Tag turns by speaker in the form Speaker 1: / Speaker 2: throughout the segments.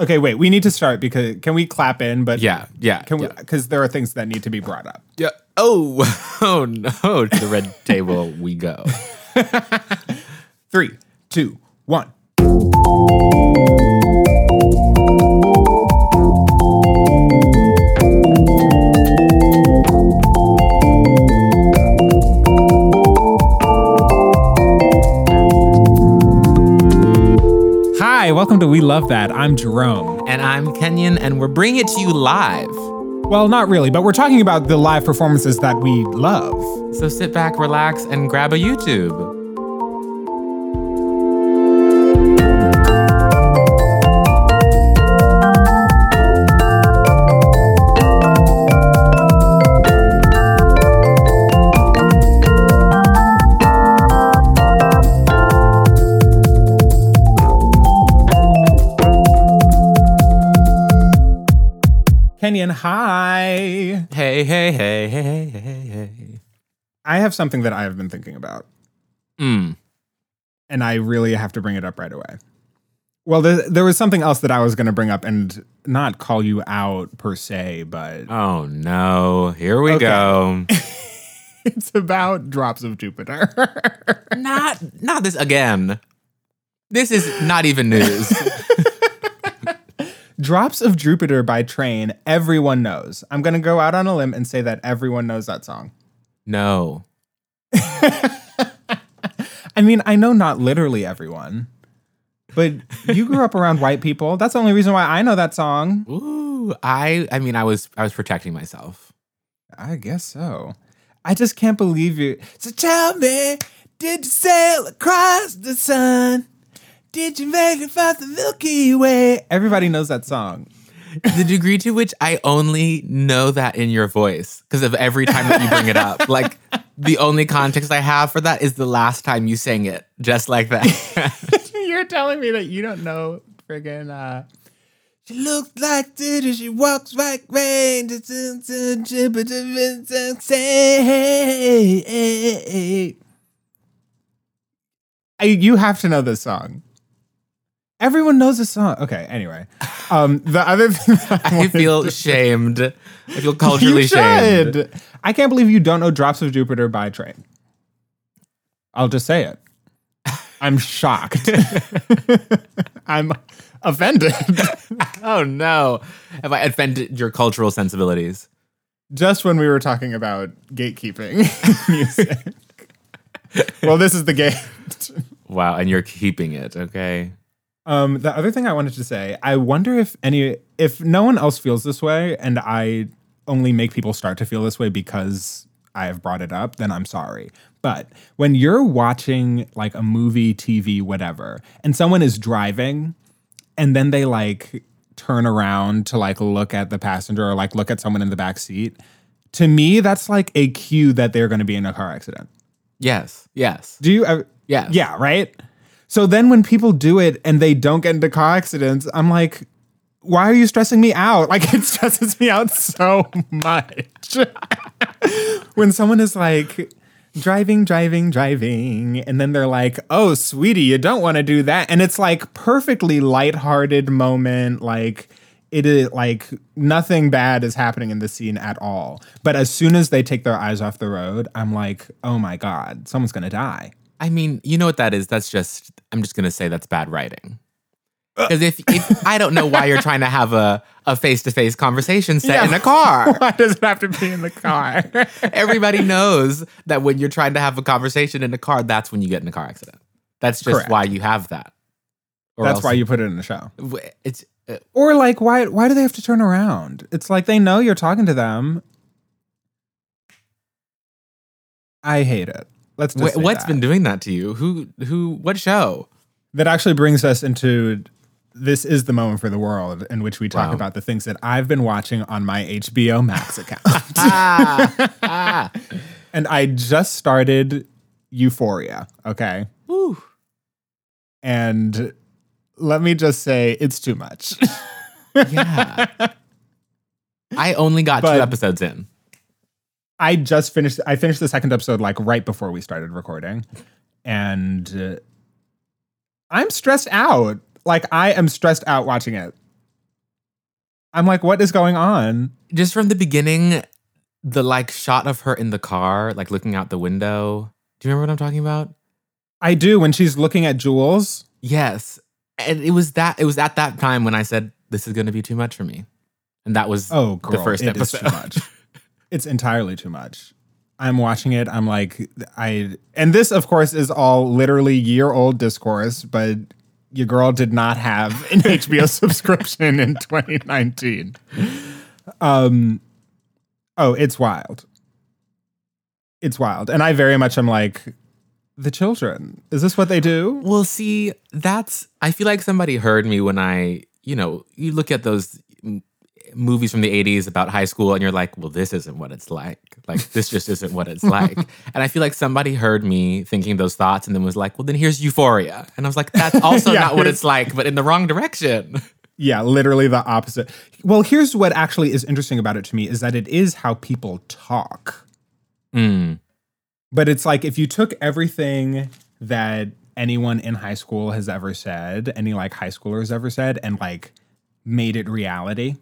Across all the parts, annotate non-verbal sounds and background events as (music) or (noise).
Speaker 1: Okay, wait. We need to start because can we clap in? But
Speaker 2: Yeah, yeah.
Speaker 1: can we?
Speaker 2: yeah.
Speaker 1: Because there are things that need to be brought up.
Speaker 2: Yeah. Oh, (laughs) oh no! To the red (laughs) table we go. (laughs)
Speaker 1: Three, two, one. Hi, welcome to We Love That. I'm Jerome.
Speaker 2: And I'm Kenyon, and we're bringing it to you live.
Speaker 1: Well, not really, but we're talking about the live performances that we love.
Speaker 2: So sit back, relax, and grab a YouTube.
Speaker 1: Hi.
Speaker 2: Hey, hey, hey, hey, hey, hey, hey.
Speaker 1: I have something that I have been thinking about,
Speaker 2: Mm.
Speaker 1: and I really have to bring it up right away. Well, there, there was something else that I was going to bring up and not call you out per se, but
Speaker 2: Oh no! Here we
Speaker 1: Okay.
Speaker 2: go. (laughs)
Speaker 1: it's about Drops of Jupiter. (laughs)
Speaker 2: not, not this again. This is not even news. (laughs)
Speaker 1: Drops of Jupiter by Train, everyone knows. I'm going to go out on a limb and say that everyone knows that song.
Speaker 2: no. (laughs)
Speaker 1: I mean, I know not literally everyone, but you grew up around white people. That's the only reason why I know that song.
Speaker 2: Ooh, I, I mean, I was, I was protecting myself.
Speaker 1: I guess so. I just can't believe you. So tell me, did you sail across the sun? Did you make it past the Milky Way? Everybody knows that song.
Speaker 2: the degree to which I only know that in your voice because of every time that you bring it up. (laughs) Like the only context I have for that is the last time you sang it, just like that. (laughs)
Speaker 1: You're telling me that you don't know friggin' uh She looks like Judy, she walks like rain. I, you have to know this song. Everyone knows this song. Okay, anyway. Um, the other (laughs) thing I,
Speaker 2: I feel
Speaker 1: to-
Speaker 2: shamed. I feel (laughs) culturally shamed.
Speaker 1: I can't believe you don't know Drops of Jupiter by Train. I'll just say it. I'm shocked. (laughs) I'm offended.
Speaker 2: Oh no. Have I offended your cultural sensibilities?
Speaker 1: just when we were talking about gatekeeping music. well, this is the gate.
Speaker 2: Wow, and you're keeping it, okay?
Speaker 1: Um, the other thing I wanted to say, I wonder if any, if no one else feels this way, and I only make people start to feel this way because I have brought it up, then I'm sorry. But when you're watching like a movie, TV, whatever, and someone is driving, and then they like turn around to like look at the passenger or like look at someone in the back seat, to me, that's like a cue that they're going to be in a car accident.
Speaker 2: Yes. Yes.
Speaker 1: Do you? ever
Speaker 2: Yes.
Speaker 1: yeah, right? So then when people do it and they don't get into car accidents, I'm like, why are you stressing me out? (laughs) Like it stresses me out so much. (laughs) when someone is like driving, driving, driving, and then they're like, oh, sweetie, you don't want to do that. And it's like perfectly lighthearted moment, like it is like nothing bad is happening in the scene at all. But as soon as they take their eyes off the road, I'm like, oh my God, someone's gonna die.
Speaker 2: I mean, you know what that is? That's just I'm just gonna say that's bad writing. Because if, if I don't know why you're trying to have a a face to face conversation set
Speaker 1: Yeah.
Speaker 2: in a car. (laughs)
Speaker 1: Why does it have to be in the car? (laughs)
Speaker 2: Everybody knows that when you're trying to have a conversation in a car, that's when you get in a car accident. That's just
Speaker 1: Correct.
Speaker 2: why you have that. Or
Speaker 1: That's
Speaker 2: else-
Speaker 1: why you put it in the show.
Speaker 2: it's uh,
Speaker 1: Or like, why? Why do they have to turn around? It's like they know you're talking to them. I hate it. Let's just
Speaker 2: wh-
Speaker 1: that.
Speaker 2: been doing that to you? Who who what show?
Speaker 1: that actually brings us into this is the moment for the world in which we talk
Speaker 2: Wow.
Speaker 1: about the things that I've been watching on my HBO Max account. (laughs)
Speaker 2: Ah, ah.
Speaker 1: and I just started Euphoria, okay?
Speaker 2: Whew.
Speaker 1: And let me just say it's too much. (laughs)
Speaker 2: Yeah. I only got
Speaker 1: But-
Speaker 2: two episodes in.
Speaker 1: I just finished. I finished the second episode like right before we started recording, and uh, I'm stressed out. Like I am stressed out watching it. I'm like, what is going on?
Speaker 2: Just from the beginning, the like shot of her in the car, like looking out the window. Do you remember what I'm talking about?
Speaker 1: I do when she's looking at Jules.
Speaker 2: Yes. And it was that it was at that time when I said this is going to be too much for me. And that was
Speaker 1: Oh, girl,
Speaker 2: the first episode.
Speaker 1: too (laughs) much. It's entirely too much. I'm watching it. I'm like, I, and this, of course, is all literally year old discourse, but your girl did not have an (laughs) HBO subscription in 2019. Um, oh, it's wild. It's wild. And I very much am like, the children, is this what they do?
Speaker 2: Well, see, that's I feel like somebody heard me when I, you know, you look at those movies from the 80s about high school and you're like, well, this isn't what it's like. Like this just isn't what it's like. (laughs) And I feel like somebody heard me thinking those thoughts and then was like, well, then here's Euphoria. And I was like, that's also
Speaker 1: Yeah, (laughs)
Speaker 2: not what it's like, but in the wrong direction. (laughs)
Speaker 1: Yeah, literally the opposite. Well, here's what actually is interesting about it to me is that it is how people talk.
Speaker 2: Mm.
Speaker 1: But it's like if you took everything that anyone in high school has ever said, any like high schoolers ever said, and like made it reality,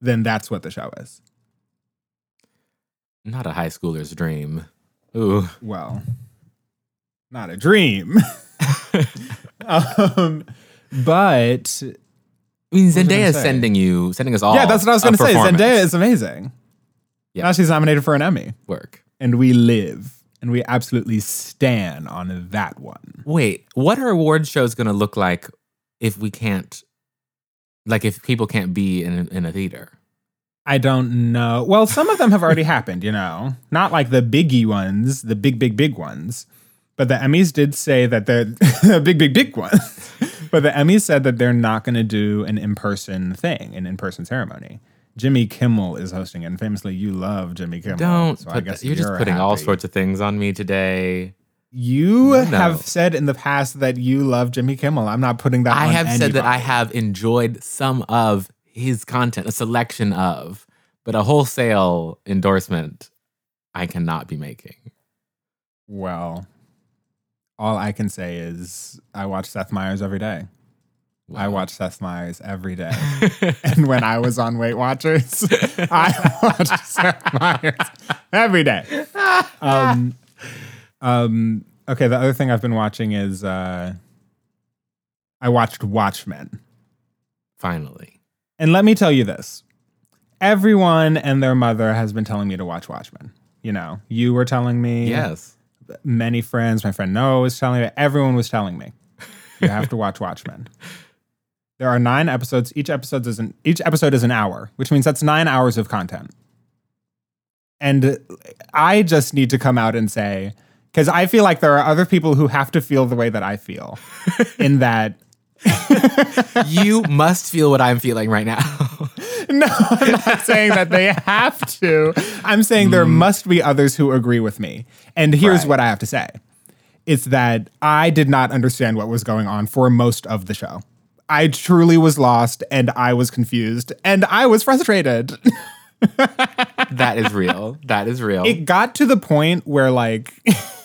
Speaker 1: then that's what the show is.
Speaker 2: Not a high schooler's dream. Ooh.
Speaker 1: Well, not a dream. (laughs) um, but
Speaker 2: I mean,
Speaker 1: was I gonna
Speaker 2: Zendaya is sending you, sending us all.
Speaker 1: yeah, that's what I was going to say. Zendaya is amazing.
Speaker 2: Yeah.
Speaker 1: Now she's nominated for an Emmy.
Speaker 2: work.
Speaker 1: and we live and we absolutely stand on that one.
Speaker 2: Wait, what are award shows going to look like if we can't, like, if people can't be in in a theater?
Speaker 1: I don't know. Well, some of them have already (laughs) happened, you know, not like the biggie ones, the big, big, big ones. But the Emmys did say that they're the (laughs) big, big, big ones. (laughs) but the Emmys said that they're not going to do an in person thing, an in person ceremony. Jimmy Kimmel is hosting it, and famously, you love Jimmy Kimmel.
Speaker 2: Don't
Speaker 1: so I
Speaker 2: put
Speaker 1: guess
Speaker 2: that, you're just putting all sorts of things on me today.
Speaker 1: You
Speaker 2: No.
Speaker 1: have said in the past that you love Jimmy Kimmel. I'm not putting that.
Speaker 2: I have said that I have enjoyed some of his content, a selection of, but a wholesale endorsement I cannot be making.
Speaker 1: Well, all I can say is I watch Seth Meyers every day. I watch Seth Meyers every day. (laughs) and when I was on Weight Watchers, (laughs) I watched Seth Meyers every day. (laughs) Um, um, okay, the other thing I've been watching is uh, I watched Watchmen.
Speaker 2: Finally.
Speaker 1: And let me tell you this everyone and their mother has been telling me to watch Watchmen. You know, you were telling me.
Speaker 2: Yes.
Speaker 1: many friends. My friend Noah was telling me. Everyone was telling me, you have to watch Watchmen. (laughs) There are nine episodes. Each episode is an each episode is an hour, which means that's nine hours of content. And I just need to come out and say, because I feel like there are other people who have to feel the way that I feel, (laughs) in that
Speaker 2: you must feel what I'm feeling right now. (laughs)
Speaker 1: No, I'm not saying that they have to. I'm saying there mm. must be others who agree with me. And here's
Speaker 2: Right.
Speaker 1: what I have to say it's that I did not understand what was going on for most of the show. I truly was lost and I was confused and I was frustrated.
Speaker 2: that is real. That is real.
Speaker 1: it got to the point where, like, (laughs)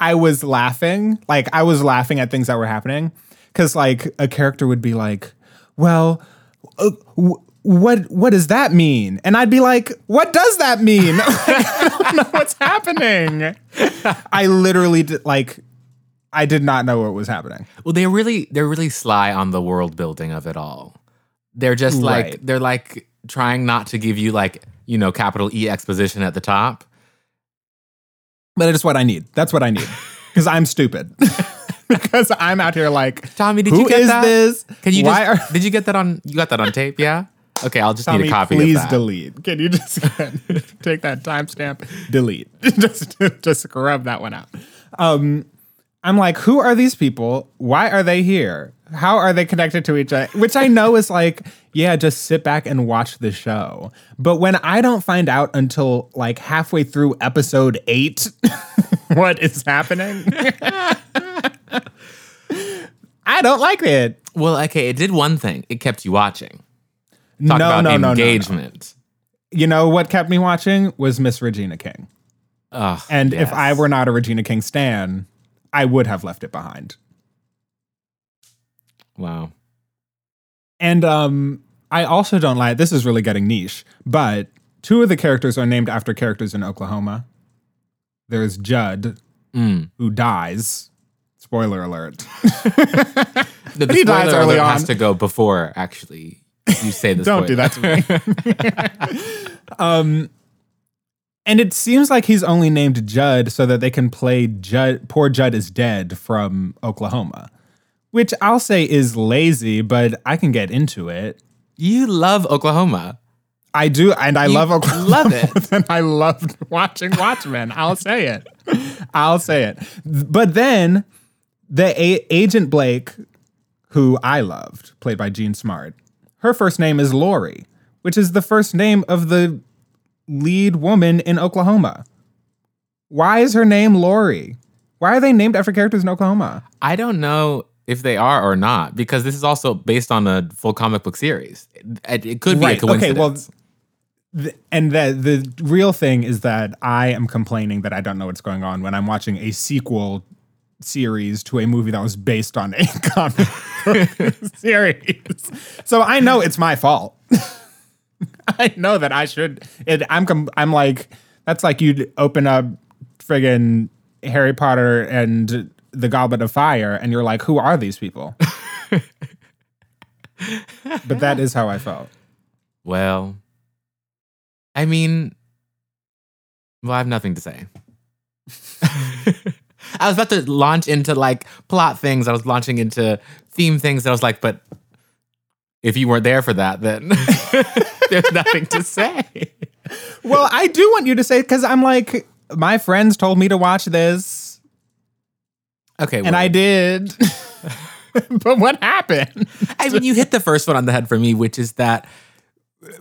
Speaker 1: I was laughing. Like, I was laughing at things that were happening. Cause, like, a character would be like, well, uh, w- what what does that mean? And I'd be like, what does that mean? (laughs) Like, I don't know what's happening. I literally did, like I did not know what was happening.
Speaker 2: Well, they're really they're really sly on the world building of it all. They're just like
Speaker 1: Right.
Speaker 2: they're like trying not to give you like, you know, capital E exposition at the top.
Speaker 1: But it's what I need. That's what I need. (laughs) Because I'm stupid. (laughs) because I'm out here like,
Speaker 2: Tommy, did you get
Speaker 1: is
Speaker 2: that?
Speaker 1: this?
Speaker 2: Can you
Speaker 1: Why
Speaker 2: just
Speaker 1: are
Speaker 2: did you get that on you got that on tape? Yeah? Okay, I'll just need a copy
Speaker 1: please
Speaker 2: of that.
Speaker 1: delete. Can you just (laughs) take that timestamp? Delete. just just scrub that one out. Um, I'm like, who are these people? Why are they here? How are they connected to each other? Which I know is like, yeah, just sit back and watch the show. But when I don't find out until like halfway through episode eight (laughs) what is happening, (laughs) I don't like it.
Speaker 2: Well, okay, it did one thing. It kept you watching.
Speaker 1: no,
Speaker 2: Talk about
Speaker 1: no, no, no, no.
Speaker 2: engagement.
Speaker 1: You know what kept me watching was Miss Regina King. And if. I were not a Regina King stan, I would have left it behind.
Speaker 2: Wow.
Speaker 1: And um I also don't like this is really getting niche, but two of the characters are named after characters in Oklahoma. There's Judd, who dies. Spoiler alert. (laughs)
Speaker 2: The, the
Speaker 1: He dies early
Speaker 2: alert has
Speaker 1: on.
Speaker 2: to go before actually you say (laughs) this.
Speaker 1: Don't do that to me. (laughs) um, and it seems like he's only named Judd so that they can play Judd. Poor Judd is dead from Oklahoma, which I'll say is lazy, but I can get into it.
Speaker 2: You love Oklahoma.
Speaker 1: I do, and I love Oklahoma.
Speaker 2: love it. (laughs)
Speaker 1: I loved watching Watchmen. I'll say it. I'll say it. But then the a- agent Blake, who I loved, played by Jean Smart, her first name is Laurie, which is the first name of the lead woman in Oklahoma. Why is her name Laurie? Why are they named after characters in Oklahoma?
Speaker 2: I don't know if they are or not because this is also based on a full comic book series. It, it could be a coincidence.
Speaker 1: Okay, well, th- and the the real thing is that I am complaining that I don't know what's going on when I'm watching a sequel series to a movie that was based on a (laughs) comic (laughs) series. So I know it's my fault. (laughs) I know that I should. It, I'm com- I'm like that's like you'd open up friggin' Harry Potter and the Goblet of Fire, and you're like, who are these people? (laughs) but that is how I felt.
Speaker 2: well, I mean, well, I have nothing to say. (laughs) I was about to launch into like plot things. I was launching into theme things. I was like, but if you weren't there for that, then (laughs) there's nothing to say.
Speaker 1: Well, I do want you to say because I'm like, my friends told me to watch this,
Speaker 2: Okay,
Speaker 1: and
Speaker 2: well,
Speaker 1: I did. (laughs) but what happened?
Speaker 2: I mean, you hit the first one on the head for me, which is that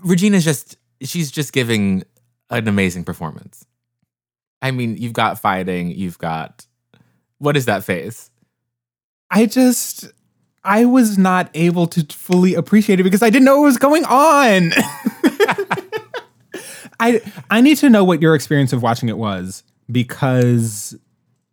Speaker 2: Regina's just, she's just giving an amazing performance. I mean, you've got fighting, you've got, what is that face?
Speaker 1: I just, I was not able to fully appreciate it because I didn't know what was going on. (laughs) I I need to know what your experience of watching it was because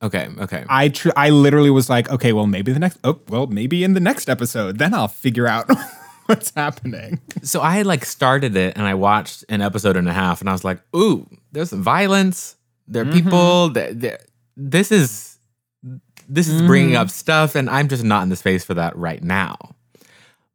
Speaker 2: Okay, okay.
Speaker 1: I tr- I literally was like, okay, well maybe the next oh well maybe in the next episode then I'll figure out (laughs) what's happening.
Speaker 2: So I had like started it and I watched an episode and a half and I was like, ooh, there's violence. There are mm-hmm. people that this is this is bringing mm. up stuff and I'm just not in the space for that right now.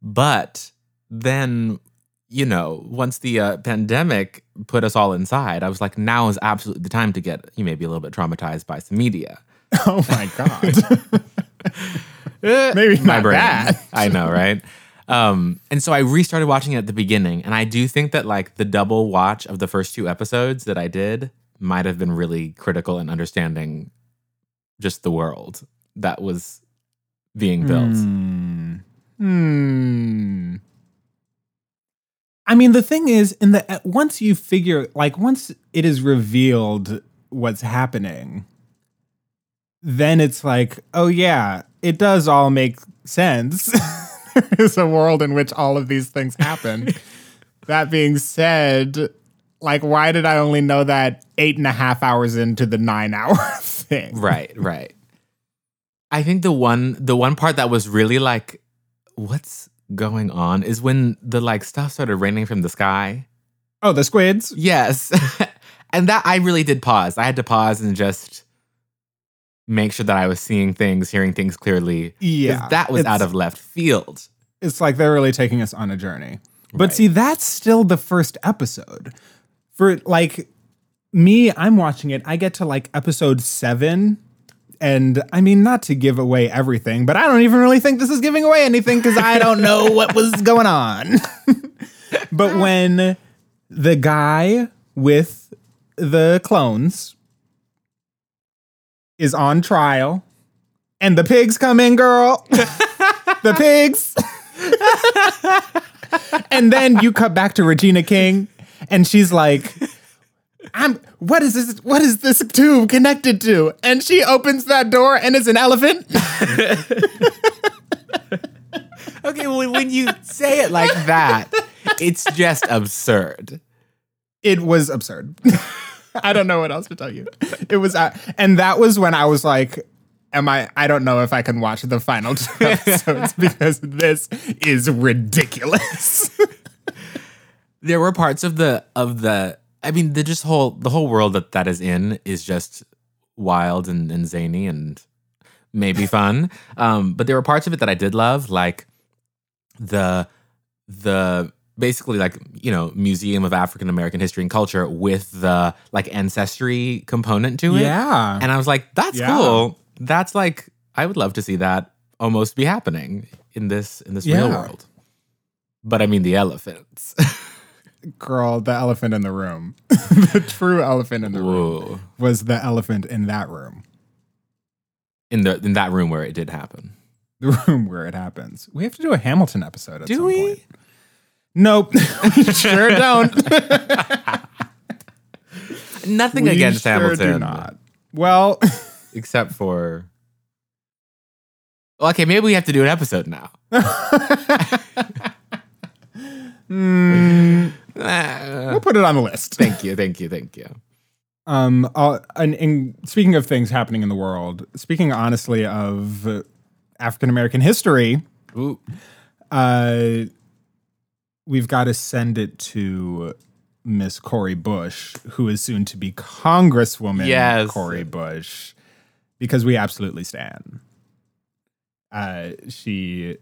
Speaker 2: But then, you know, once the uh, pandemic put us all inside, I was like, now is absolutely the time to get you may be a little bit traumatized by some media. (laughs)
Speaker 1: Oh my god. (laughs) Maybe
Speaker 2: my
Speaker 1: not
Speaker 2: brain.
Speaker 1: that.
Speaker 2: I know, right? Um, and so I restarted watching it at the beginning, and I do think that like the double watch of the first two episodes that I did might have been really critical in understanding just the world that was being built.
Speaker 1: Hmm. Hmm. I mean, the thing is, in the once you figure, like, once it is revealed what's happening, then it's like, oh yeah, it does all make sense. (laughs) there is a world in which all of these things happen. (laughs) that being said, like, why did I only know that eight and a half hours into the nine hour (laughs) thing?
Speaker 2: Right, right. I think the one the one part that was really like, what's going on is when the like stuff started raining from the sky.
Speaker 1: Oh, the squids.
Speaker 2: Yes. (laughs) and that I really did pause. I had to pause and just make sure that I was seeing things, hearing things clearly.
Speaker 1: Yeah,
Speaker 2: That was out of left field.
Speaker 1: it's like they're really taking us on a journey. But
Speaker 2: Right.
Speaker 1: see, that's still the first episode. For like me, I'm watching it. I get to like episode seven. And I mean, not to give away everything, but I don't even really think this is giving away anything because I don't know (laughs) what was going on. (laughs) but when the guy with the clones is on trial and the pigs come in, girl, (laughs) the pigs. and then you cut back to Regina King, and she's like, "I'm what is this? What is this tube connected to?" And she opens that door, and it's an elephant. (laughs)
Speaker 2: Okay, well, when you say it like that, it's just absurd.
Speaker 1: It was absurd. (laughs) I don't know what else to tell you. It was, uh, and that was when I was like. Am I? I don't know if I can watch the final two (laughs) episodes because this is ridiculous.
Speaker 2: there were parts of the of the I mean the just whole the whole world that that is in is just wild and, and zany and maybe (laughs) fun. um, but there were parts of it that I did love, like the the basically like you know museum of African American history and culture with the like ancestry component to it.
Speaker 1: Yeah.
Speaker 2: And I was like, that's
Speaker 1: Yeah.
Speaker 2: cool. That's like I would love to see that almost be happening in this in this real world. But I mean the elephants. (laughs)
Speaker 1: Girl, the elephant in the room. (laughs) the true elephant in the room was the elephant in that room.
Speaker 2: In the in that room where it did happen.
Speaker 1: The room where it happens. We have to do a Hamilton episode at
Speaker 2: Do
Speaker 1: some
Speaker 2: we?
Speaker 1: point. Nope. (laughs) we sure don't. (laughs)
Speaker 2: Nothing
Speaker 1: We
Speaker 2: against
Speaker 1: sure
Speaker 2: Hamilton.
Speaker 1: Do not. Well,
Speaker 2: Except for Well, okay, maybe we have to do an episode now.
Speaker 1: mm,
Speaker 2: Ah,
Speaker 1: we'll put it on the list.
Speaker 2: thank you, thank you, thank you.
Speaker 1: Um, uh, and, and speaking of things happening in the world, speaking honestly of uh, African American history,
Speaker 2: Ooh.
Speaker 1: uh, we've got to send it to Miss Cori Bush, who is soon to be Congresswoman
Speaker 2: Yes.
Speaker 1: Cori Bush, because we absolutely stand. Uh, she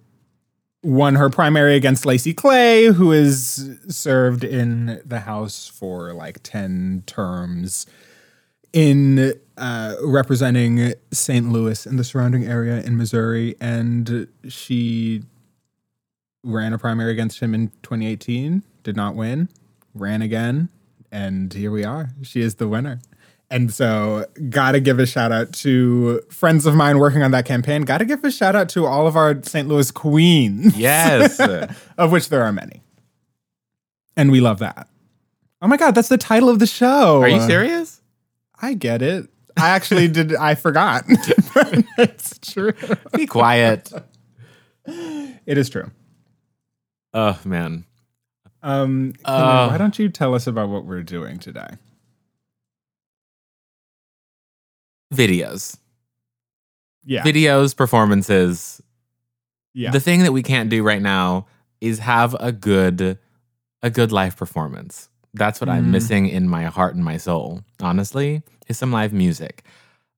Speaker 1: won her primary against Lacy Clay, who has served in the House for like 10 terms in uh, representing St. Louis and the surrounding area in Missouri. And she ran a primary against him in 2018, did not win, ran again, and here we are. She is the winner. And so, gotta give a shout out to friends of mine working on that campaign. Gotta give a shout out to all of our St. Louis queens,
Speaker 2: Yes. (laughs)
Speaker 1: of which there are many. And we love that. Oh my God, that's the title of the show.
Speaker 2: Are you serious?
Speaker 1: I get it. I actually (laughs) did, I forgot. (laughs) It's true.
Speaker 2: Be quiet.
Speaker 1: It is true.
Speaker 2: Oh man.
Speaker 1: Um,
Speaker 2: Uh.
Speaker 1: why don't you tell us about what we're doing today?
Speaker 2: Videos.
Speaker 1: Yeah.
Speaker 2: Videos, performances.
Speaker 1: yeah.
Speaker 2: The thing that we can't do right now is have a good a good live performance. That's what I'm
Speaker 1: Mm.
Speaker 2: missing in my heart and my soul, honestly, is some live music.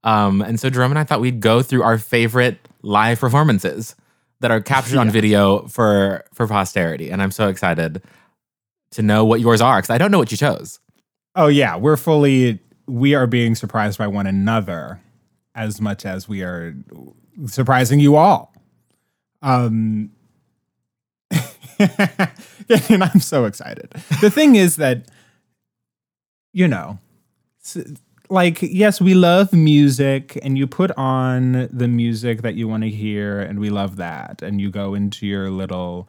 Speaker 2: Um, and so Jerome and I thought we'd go through our favorite live performances that are captured on video for for posterity. And I'm so excited to know what yours are because I don't know what you chose.
Speaker 1: oh yeah, we're fully we are being surprised by one another as much as we are surprising you all. Um (laughs) and I'm so excited. The thing is that you know, like yes, we love music and you put on the music that you want to hear and we love that and you go into your little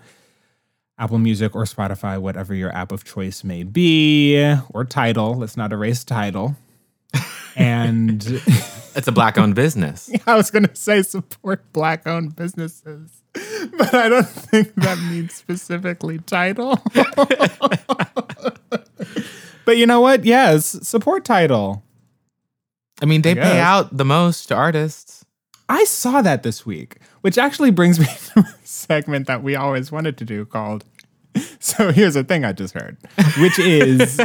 Speaker 1: Apple Music or Spotify, whatever your app of choice may be, or Tidal. Let's not erase Tidal. And (laughs)
Speaker 2: It's a black owned business. (laughs)
Speaker 1: I was going to say support black owned businesses, but I don't think that means specifically Tidal. (laughs) but you know what? Yes, support Tidal.
Speaker 2: I mean, they
Speaker 1: I
Speaker 2: pay out the most to artists.
Speaker 1: I saw that this week, which actually brings me to a segment that we always wanted to do called So Here's a Thing I Just Heard, which is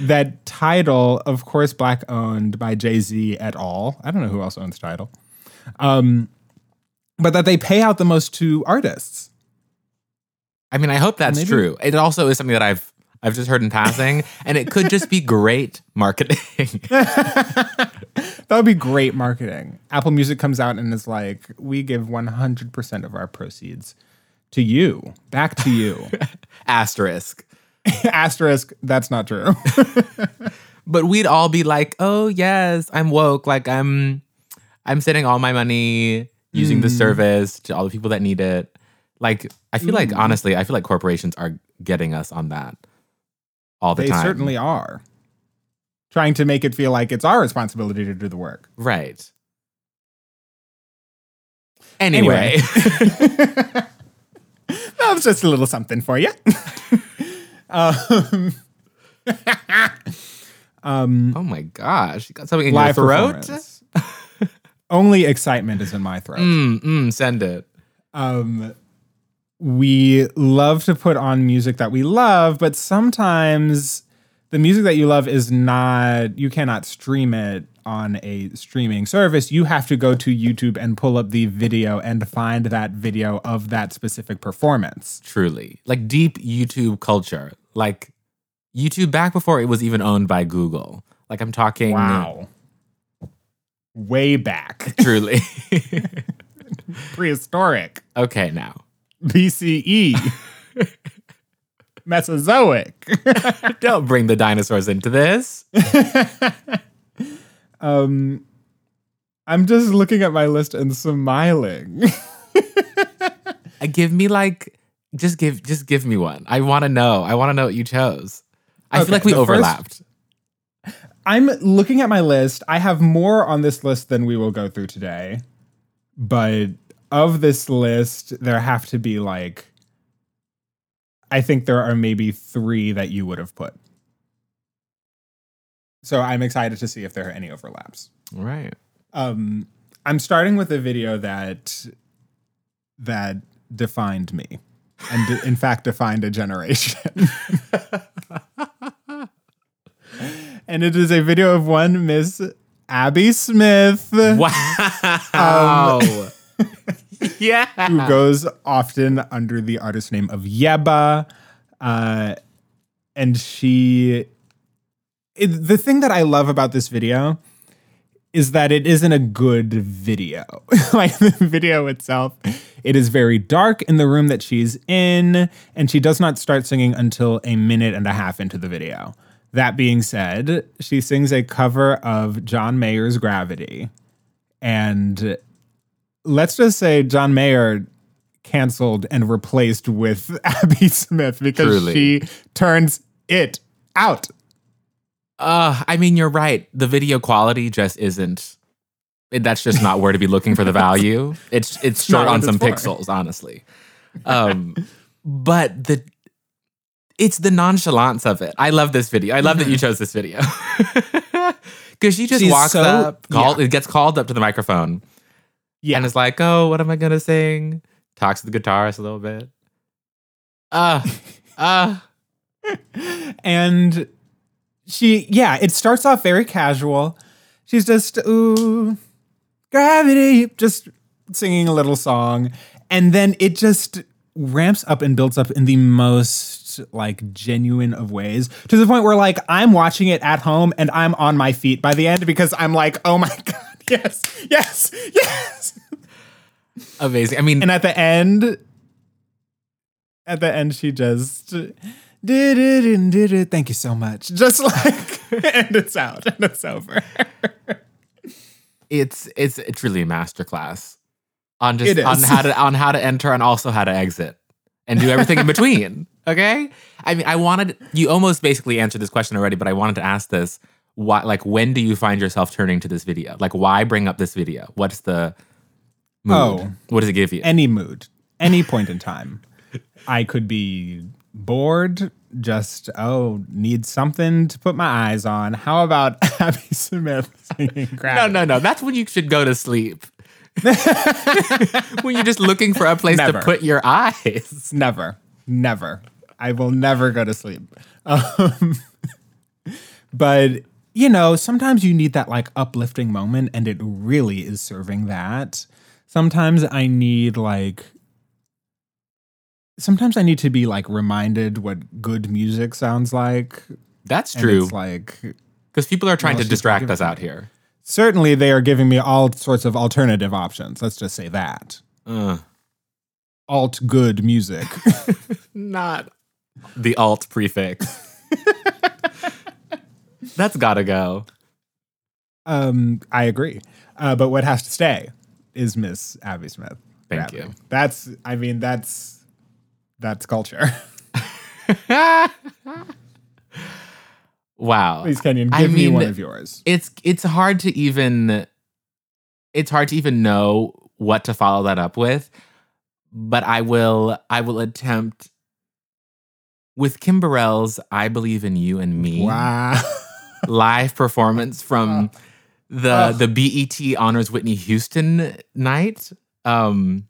Speaker 1: that Tidal, of course, black owned by Jay Z et al. I don't know who else owns Tidal. Um, but that they pay out the most to artists.
Speaker 2: I mean, I hope that's
Speaker 1: Maybe-
Speaker 2: true. It also is something that I've I've just heard in passing, (laughs) and it could just be great marketing. (laughs)
Speaker 1: That would be great marketing. Apple Music comes out and is like, we give 100% of our proceeds to you, back to you. (laughs)
Speaker 2: Asterisk. (laughs)
Speaker 1: Asterisk, that's not true. (laughs)
Speaker 2: But we'd all be like, "Oh yes, I'm woke. Like I'm, I'm sending all my money using the mm. service to all the people that need it." Like I feel like mm. honestly, I feel like corporations are getting us on that all the
Speaker 1: they
Speaker 2: time.
Speaker 1: certainly are. Trying to make it feel like it's our responsibility to do the work.
Speaker 2: right. Anyway, (laughs)
Speaker 1: that was just a little something for you. (laughs) um,
Speaker 2: oh my gosh, you got something in your throat.
Speaker 1: Only excitement is in my throat.
Speaker 2: Mm, mm, send it.
Speaker 1: Um, we love to put on music that we love, but sometimes the music that you love is not, you cannot stream it on a streaming service. You have to go to YouTube and pull up the video and find that video of that specific performance.
Speaker 2: Truly. Like deep YouTube culture. Like YouTube back before it was even owned by Google. Like I'm talking
Speaker 1: Wow. Way back. (laughs)
Speaker 2: truly. (laughs)
Speaker 1: Prehistoric.
Speaker 2: okay, now.
Speaker 1: BCE. (laughs) Mesozoic.
Speaker 2: Don't bring the dinosaurs into this.
Speaker 1: Um, I'm just looking at my list and smiling. (laughs)
Speaker 2: Uh, give me like just give just give me one. I want to know. I want to know what you chose. I
Speaker 1: Okay,
Speaker 2: feel like we overlapped.
Speaker 1: I'm looking at my list. I have more on this list than we will go through today. But of this list, there have to be like, I think there are maybe three that you would have put. So I'm excited to see if there are any overlaps.
Speaker 2: Right.
Speaker 1: Um, I'm starting with a video that that defined me, and de- in fact defined a generation. (laughs) and it is a video of one Miss Abby Smith,
Speaker 2: Wow. (laughs) yeah.
Speaker 1: who goes often under the artist name of Yebba, uh, and she. It, the thing that I love about this video is that it isn't a good video. (laughs) like the video itself, it is very dark in the room that she's in, and she does not start singing until a minute and a half into the video. That being said, she sings a cover of John Mayer's Gravity. And let's just say John Mayer canceled and replaced with (laughs) Abby Smith because
Speaker 2: Truly.
Speaker 1: she turns it out.
Speaker 2: Uh, I mean, you're right. The video quality just isn't. That's just not where to be looking for the (laughs) value. It's it's short on some pixels, honestly. Um, but the it's the nonchalance of it. I love this video. I love that you chose this video (laughs) because she just
Speaker 1: She's
Speaker 2: walks
Speaker 1: so-
Speaker 2: up, called,
Speaker 1: yeah.
Speaker 2: it gets called up to the microphone,
Speaker 1: Yeah.
Speaker 2: and it's like, "Oh, what am I gonna sing?" Talks to the guitarist a little bit. Uh, uh, (laughs)
Speaker 1: and she yeah it starts off very casual. She's just ooh gravity just singing a little song. And then it just ramps up and builds up in the most like genuine of ways to the point where like i'm watching it at home and i'm on my feet by the end because i'm like oh my (laughs) god yes yes yes.
Speaker 2: Amazing. I mean,
Speaker 1: and at the end at the end she just did it and did it thank you so much just like (laughs) and it's out and it's over (laughs)
Speaker 2: it's it's it's really a masterclass on just on how to on how to enter and also how to exit and do everything in between. (laughs) Okay, I mean, I wanted you almost basically answered this question already, but I wanted to ask this: why, like, when do you find yourself turning to this video? Like, why bring up this video? What's the mood?
Speaker 1: Oh.
Speaker 2: what does it give you?
Speaker 1: any mood any point in time i could be bored just oh need something to put my eyes on how about (laughs) abby smith singing (laughs)
Speaker 2: no, no, no. That's when you should go to sleep. (laughs) when you're just looking for a place
Speaker 1: Never.
Speaker 2: to put your eyes.
Speaker 1: Never, never. I will never go to sleep. Um, but you know, sometimes you need that like uplifting moment, and it really is serving that. Sometimes I need like. Sometimes I need to be like reminded what good music sounds like.
Speaker 2: That's
Speaker 1: And
Speaker 2: true.
Speaker 1: it's like
Speaker 2: Because people are trying to distract us out here.
Speaker 1: certainly they are giving me all sorts of alternative options. Let's just say that
Speaker 2: Uh,
Speaker 1: alt good music. (laughs)
Speaker 2: not the alt prefix. (laughs) That's gotta go.
Speaker 1: Um, I agree. Uh, but what has to stay is Miss Abby Smith.
Speaker 2: Thank
Speaker 1: Gravity.
Speaker 2: you.
Speaker 1: That's, I mean, that's that's culture. (laughs)
Speaker 2: wow.
Speaker 1: Please, Kenyon,
Speaker 2: I
Speaker 1: give me one of yours.
Speaker 2: It's it's hard to even it's hard to even know what to follow that up with. But I will I will attempt with Kim Burrell's I Believe in You and Me
Speaker 1: Wow. (laughs)
Speaker 2: live performance from the
Speaker 1: Oh.
Speaker 2: the BET Honors Whitney Houston night. Um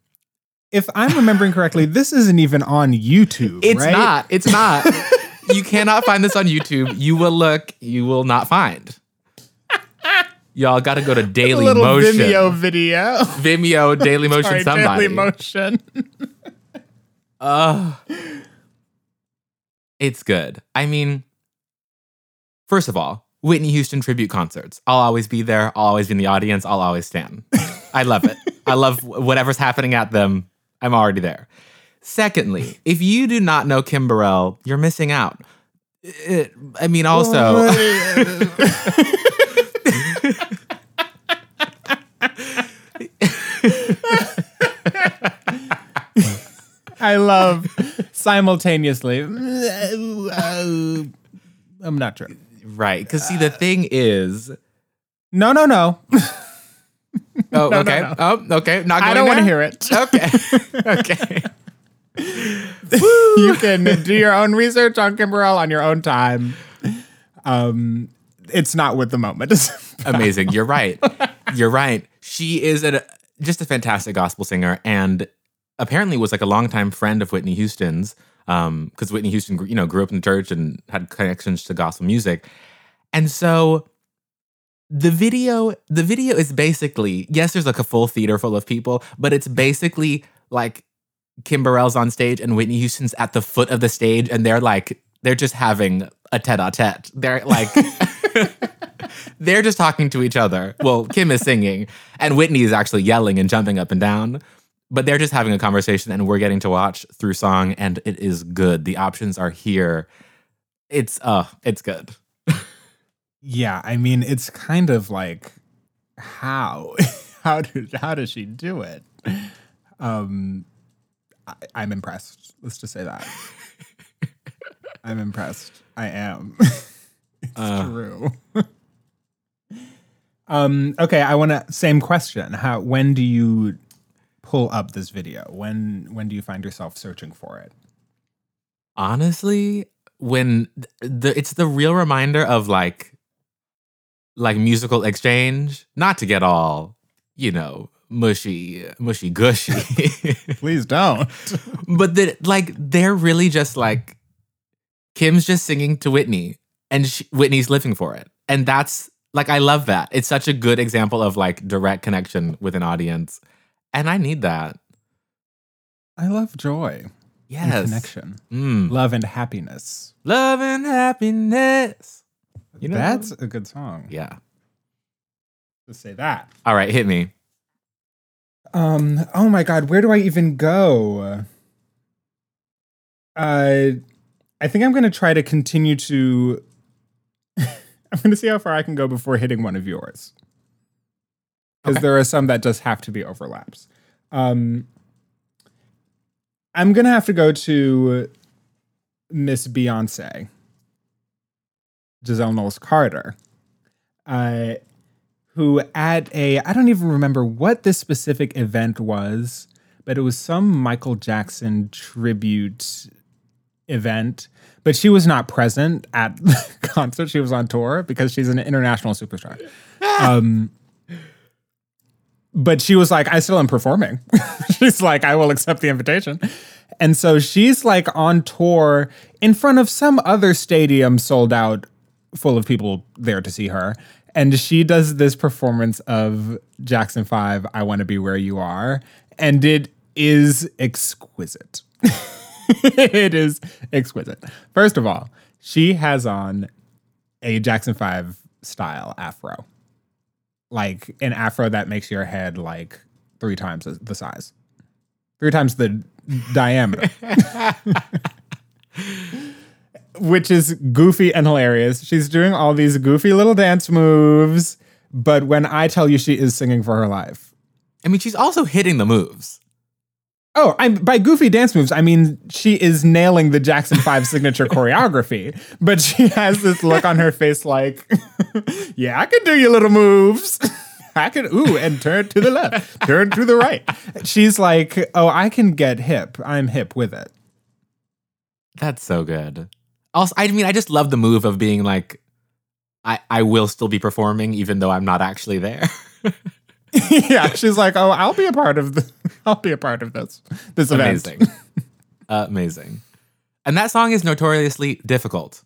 Speaker 1: if I'm remembering correctly, this isn't even on YouTube.
Speaker 2: It's
Speaker 1: right?
Speaker 2: not. It's not. (laughs) you cannot find this on YouTube. You will look, you will not find. Y'all got to go to
Speaker 1: A
Speaker 2: Daily
Speaker 1: little
Speaker 2: Motion.
Speaker 1: Vimeo video.
Speaker 2: Vimeo, Daily Motion,
Speaker 1: Sorry,
Speaker 2: somebody.
Speaker 1: Daily Motion.
Speaker 2: Ugh. it's good. I mean, first of all, Whitney Houston tribute concerts. I'll always be there. I'll always be in the audience. I'll always stand. I love it. I love whatever's happening at them. I'm already there. Secondly, if you do not know Kim Burrell, you're missing out. It- I mean, also, (laughs)
Speaker 1: I love simultaneously. I'm not sure.
Speaker 2: right? Because see, the thing is,
Speaker 1: No, no, no. (laughs)
Speaker 2: oh,
Speaker 1: no,
Speaker 2: okay,
Speaker 1: no.
Speaker 2: oh, okay, not.
Speaker 1: I don't want to hear it.
Speaker 2: Okay, (laughs) okay.
Speaker 1: you can do your own research on Kim Burrell on your own time. Um, it's not with the moment. (laughs)
Speaker 2: Amazing. You're right. You're right. She is a, just a fantastic gospel singer and apparently was like a longtime friend of Whitney Houston's because Whitney Houston, you know, grew up in the church and had connections to gospel music. And so the video, the video is basically, yes, there's like a full theater full of people, but it's basically like Kim Burrell's on stage and Whitney Houston's at the foot of the stage and they're like, they're just having a tete-a-tete. They're like (laughs) they're just talking to each other. Well, Kim is singing, and Whitney is actually yelling and jumping up and down. But they're just having a conversation, and we're getting to watch through song, and it is good. The options are here. It's uh, it's good.
Speaker 1: Yeah, I mean, it's kind of like how (laughs) how did how does she do it? Um, I, I'm impressed. Let's just say that. (laughs) I'm impressed. I am. (laughs) it's
Speaker 2: Uh.
Speaker 1: true. um. Okay. I want to. Same question. How? When do you pull up this video? When? When do you find yourself searching for it?
Speaker 2: Honestly, when th- the it's the real reminder of like like musical exchange, not to get all you know mushy mushy gushy. (laughs)
Speaker 1: Please (laughs) don't.
Speaker 2: but that like they're really just like Kim's just singing to Whitney and she, Whitney's living for it. And that's like I love that. It's such a good example of like direct connection with an audience. And I need that.
Speaker 1: I love joy. and
Speaker 2: Yes.
Speaker 1: connection,
Speaker 2: Mm.
Speaker 1: love and happiness.
Speaker 2: Love and happiness. You know
Speaker 1: That's a good song.
Speaker 2: Yeah.
Speaker 1: Let's say that.
Speaker 2: All right, hit me.
Speaker 1: Um. Oh my God. Where do I even go? Uh, I think I'm gonna try to continue to. (laughs) I'm gonna see how far I can go before hitting one of yours, because
Speaker 2: Okay.
Speaker 1: there are some that just have to be overlaps. Um. I'm gonna have to go to Miss Beyonce, Giselle Knowles Carter, uh, who at a I don't even remember what this specific event was, but it was some Michael Jackson tribute event. But she was not present at the (laughs) concert. She was on tour because she's an international superstar. (laughs) Um, but she was like, I still am performing. (laughs) she's like, I will accept the invitation. And so she's like on tour in front of some other stadium sold out, full of people there to see her. And she does this performance of Jackson 5, I Want to Be Where You Are. And it is exquisite. (laughs) it is exquisite. First of all, she has on a Jackson 5 style afro like an afro that makes your head like three times the- the size, three times the diameter, (laughs) which is goofy and hilarious. She's doing all these goofy little dance moves, but when I tell you she is singing for her life.
Speaker 2: I mean, she's also hitting the moves.
Speaker 1: Oh, I'm by goofy dance moves. I mean, she is nailing the Jackson 5 (laughs) signature choreography, but she has this look on her face like, (laughs) yeah, I can do your little moves. (laughs) I can, ooh, and turn to the left, turn to the right. She's like, oh, I can get hip. I'm hip with it.
Speaker 2: That's so good. Also, I mean, I just love the move of being like, I, I will still be performing even though I'm not actually there. (laughs)
Speaker 1: yeah, she's like, oh, I'll be a part of the, (laughs) I'll be a part of this. This event.
Speaker 2: Amazing. (laughs) Amazing. And that song is notoriously difficult.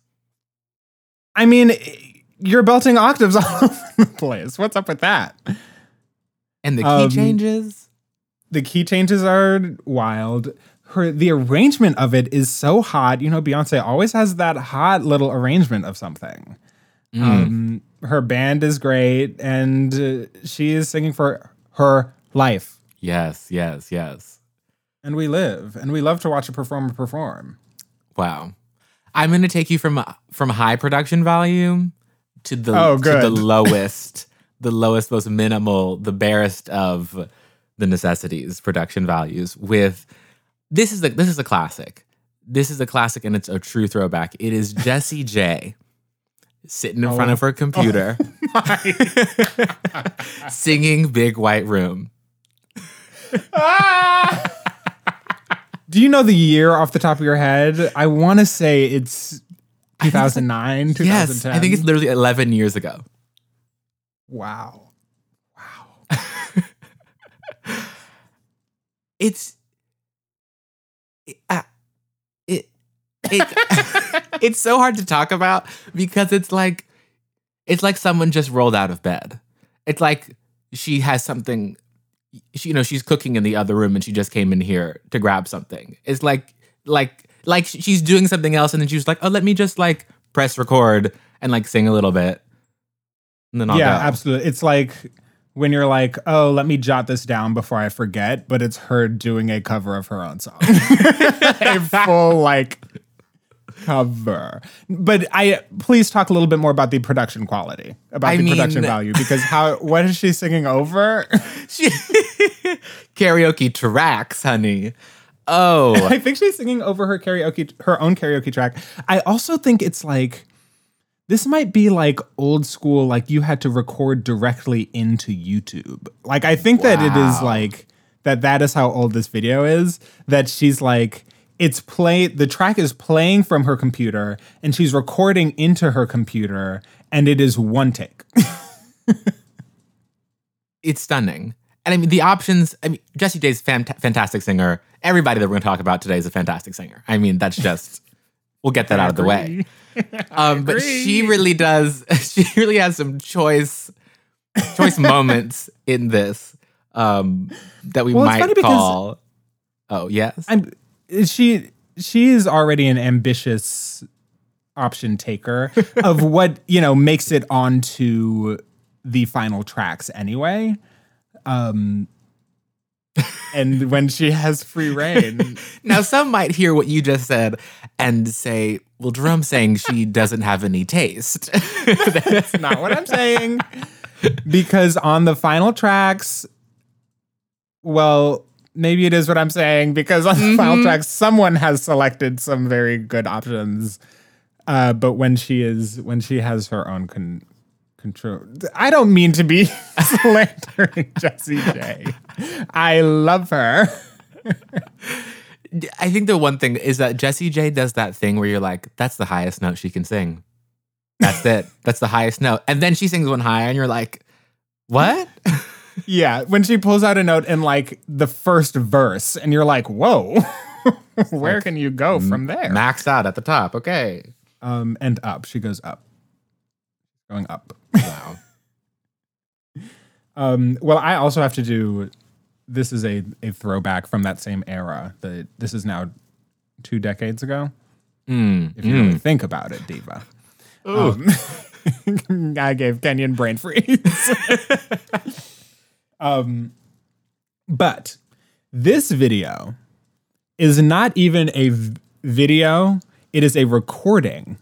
Speaker 1: I mean, you're belting octaves all over the place. What's up with that?
Speaker 2: And the key
Speaker 1: Um,
Speaker 2: changes.
Speaker 1: The key changes are wild. Her the arrangement of it is so hot. You know, Beyonce always has that hot little arrangement of something.
Speaker 2: Mm.
Speaker 1: Um, her band is great, and uh, she is singing for her life.
Speaker 2: Yes, yes, yes.
Speaker 1: And we live, and we love to watch a performer perform.
Speaker 2: Wow. I'm going to take you from from high production volume to the
Speaker 1: Oh,
Speaker 2: to the (laughs) lowest, the lowest, most minimal, the barest of the necessities production values. With this is a this is a classic. This is a classic, and it's a true throwback. It is Jessie J sitting in oh, front
Speaker 1: Oh.
Speaker 2: of her computer, oh, (laughs) singing "Big White Room." (laughs)
Speaker 1: Do you know the year off the top of your head? I want to say it's 2009, 2010.
Speaker 2: Yes, I think it's literally 11 years ago.
Speaker 1: Wow. Wow. (laughs)
Speaker 2: it's it, uh, it, it (laughs) it's so hard to talk about because it's like it's like someone just rolled out of bed. It's like she has something she, you know she's cooking in the other room and she just came in here to grab something. It's like like like she's doing something else and then she's like, "Oh, let me just like press record and like sing a little bit." And then I'll
Speaker 1: yeah,
Speaker 2: go.
Speaker 1: absolutely. It's like when you're like, oh, let me jot this down before I forget, but it's her doing a cover of her own song. (laughs) (laughs) a full like cover. But I please talk a little bit more about the production quality, about
Speaker 2: I
Speaker 1: the production value, (laughs) because how what is she singing over?
Speaker 2: She, (laughs) karaoke tracks, honey. Oh, (laughs)
Speaker 1: I think she's singing over her karaoke, her own karaoke track. I also think it's like this might be like old school, like you had to record directly into YouTube. Like I think that it is like that. That is how old this video is. That she's like it's play. The track is playing from her computer, and she's recording into her computer, and it is one take. (laughs)
Speaker 2: it's stunning. And I mean, the options. I mean, Jessie J's fant- fantastic singer. Everybody that we're going to talk about today is a fantastic singer. I mean, that's (laughs) just. we'll get that out of the way. (laughs) Um, but she really does. She really has some choice, choice moments in this um, that we
Speaker 1: Well,
Speaker 2: might call. Oh yes.
Speaker 1: I'm she she is already an ambitious option taker (laughs) of what you know makes it onto the final tracks anyway. Um and when she has free reign, (laughs)
Speaker 2: Now, some might hear what you just said and say, "Well, Jerome's saying she doesn't have any taste." (laughs)
Speaker 1: that's not what I'm saying. Because on the final tracks, well, maybe it is what I'm saying. Because on the final tracks, someone has selected some very good options. Uh, but when she is when she has her own con- control, I don't mean to be (laughs) slandering (laughs) Jessie J. I love her.
Speaker 2: I think the one thing is that Jessie J does that thing where you're like, that's the highest note she can sing. That's it. That's the highest note. And then she sings one higher and you're like, what? (laughs)
Speaker 1: Yeah, when she pulls out a note in like the first verse, and you're like, "Whoa, (laughs) where can you go from there?"
Speaker 2: Maxed out at the top. Okay.
Speaker 1: um, and up. She goes up, going up.
Speaker 2: Wow. (laughs)
Speaker 1: Um, well, I also have to do. This is a a throwback from that same era. That this is now two decades ago.
Speaker 2: Mm,
Speaker 1: If you really think about it, Diva. Um, (laughs) I gave Kenyon brain freeze. Um, but this video is not even a v- video; it is a recording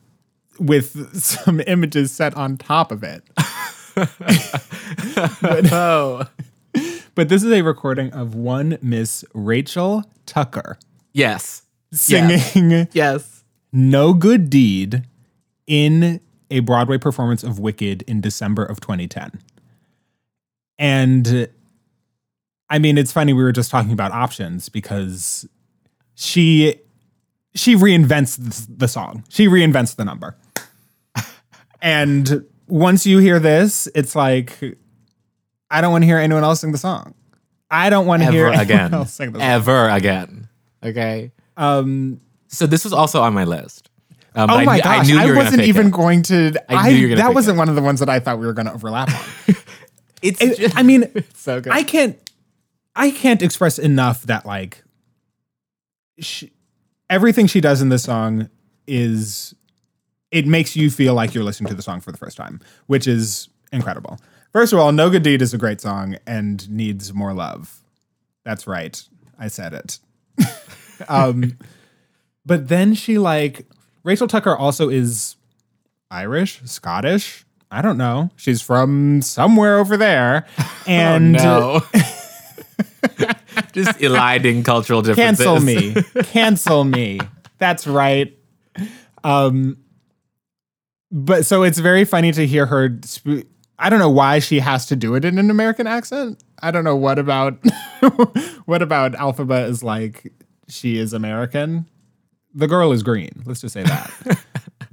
Speaker 1: with some (laughs) images set on top of it.
Speaker 2: but, (laughs) Oh.
Speaker 1: But this is a recording of one Miss Rachel Tucker
Speaker 2: Yes.
Speaker 1: singing
Speaker 2: Yes.
Speaker 1: No Good Deed in a Broadway performance of Wicked in December of 2010. And I mean, it's funny we were just talking about options because she she reinvents the, the song. She reinvents the number. and once you hear this, it's like I don't want to hear anyone else sing the song. I don't want to hear
Speaker 2: ever
Speaker 1: anyone
Speaker 2: again.
Speaker 1: else sing this.
Speaker 2: Ever again. Okay.
Speaker 1: Um,
Speaker 2: So this was also on my list. Um,
Speaker 1: oh my
Speaker 2: knew-
Speaker 1: gosh, I,
Speaker 2: knew you were gonna
Speaker 1: wasn't even
Speaker 2: it.
Speaker 1: going to.
Speaker 2: I knew you were
Speaker 1: that wasn't
Speaker 2: it.
Speaker 1: one of the ones that I thought we were going to overlap on. (laughs)
Speaker 2: It's
Speaker 1: It-
Speaker 2: just,
Speaker 1: I mean, (laughs) it's
Speaker 2: so good.
Speaker 1: I can't I can't express enough that like she, everything she does in this song is it makes you feel like you're listening to the song for the first time, which is incredible. First of all, No Good Deed is a great song and needs more love. That's right. I said it. (laughs) um but then she like Rachel Tucker also is Irish, Scottish. I don't know. She's from somewhere over there. (laughs) And
Speaker 2: Oh, no. (laughs) just eliding cultural differences.
Speaker 1: cancel me cancel me that's right um but so it's very funny to hear her sp- i don't know why she has to do it in an american accent i don't know what about (laughs) what about Elphaba is like she is american the girl is green let's just say that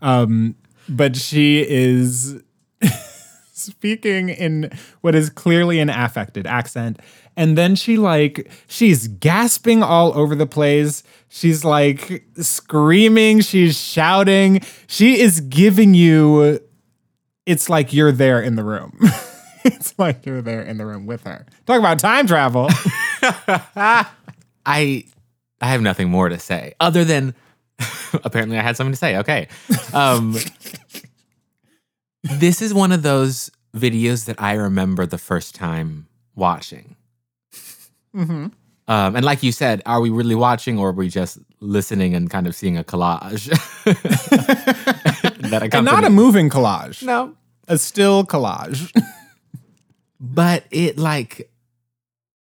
Speaker 1: um but she is (laughs) speaking in what is clearly an affected accent. And then she like she's gasping all over the place. She's like screaming. She's shouting. She is giving you it's like you're there in the room. (laughs) It's like you're there in the room with her. Talk about time travel. (laughs)
Speaker 2: I I have nothing more to say other than apparently I had something to say. Okay. Um, this is one of those videos that I remember the first time watching.
Speaker 1: Mhm.
Speaker 2: Um, and like you said, are we really watching or are we just listening and kind of seeing a collage? (laughs) that
Speaker 1: and not a moving collage
Speaker 2: No.
Speaker 1: a still collage (laughs)
Speaker 2: but it like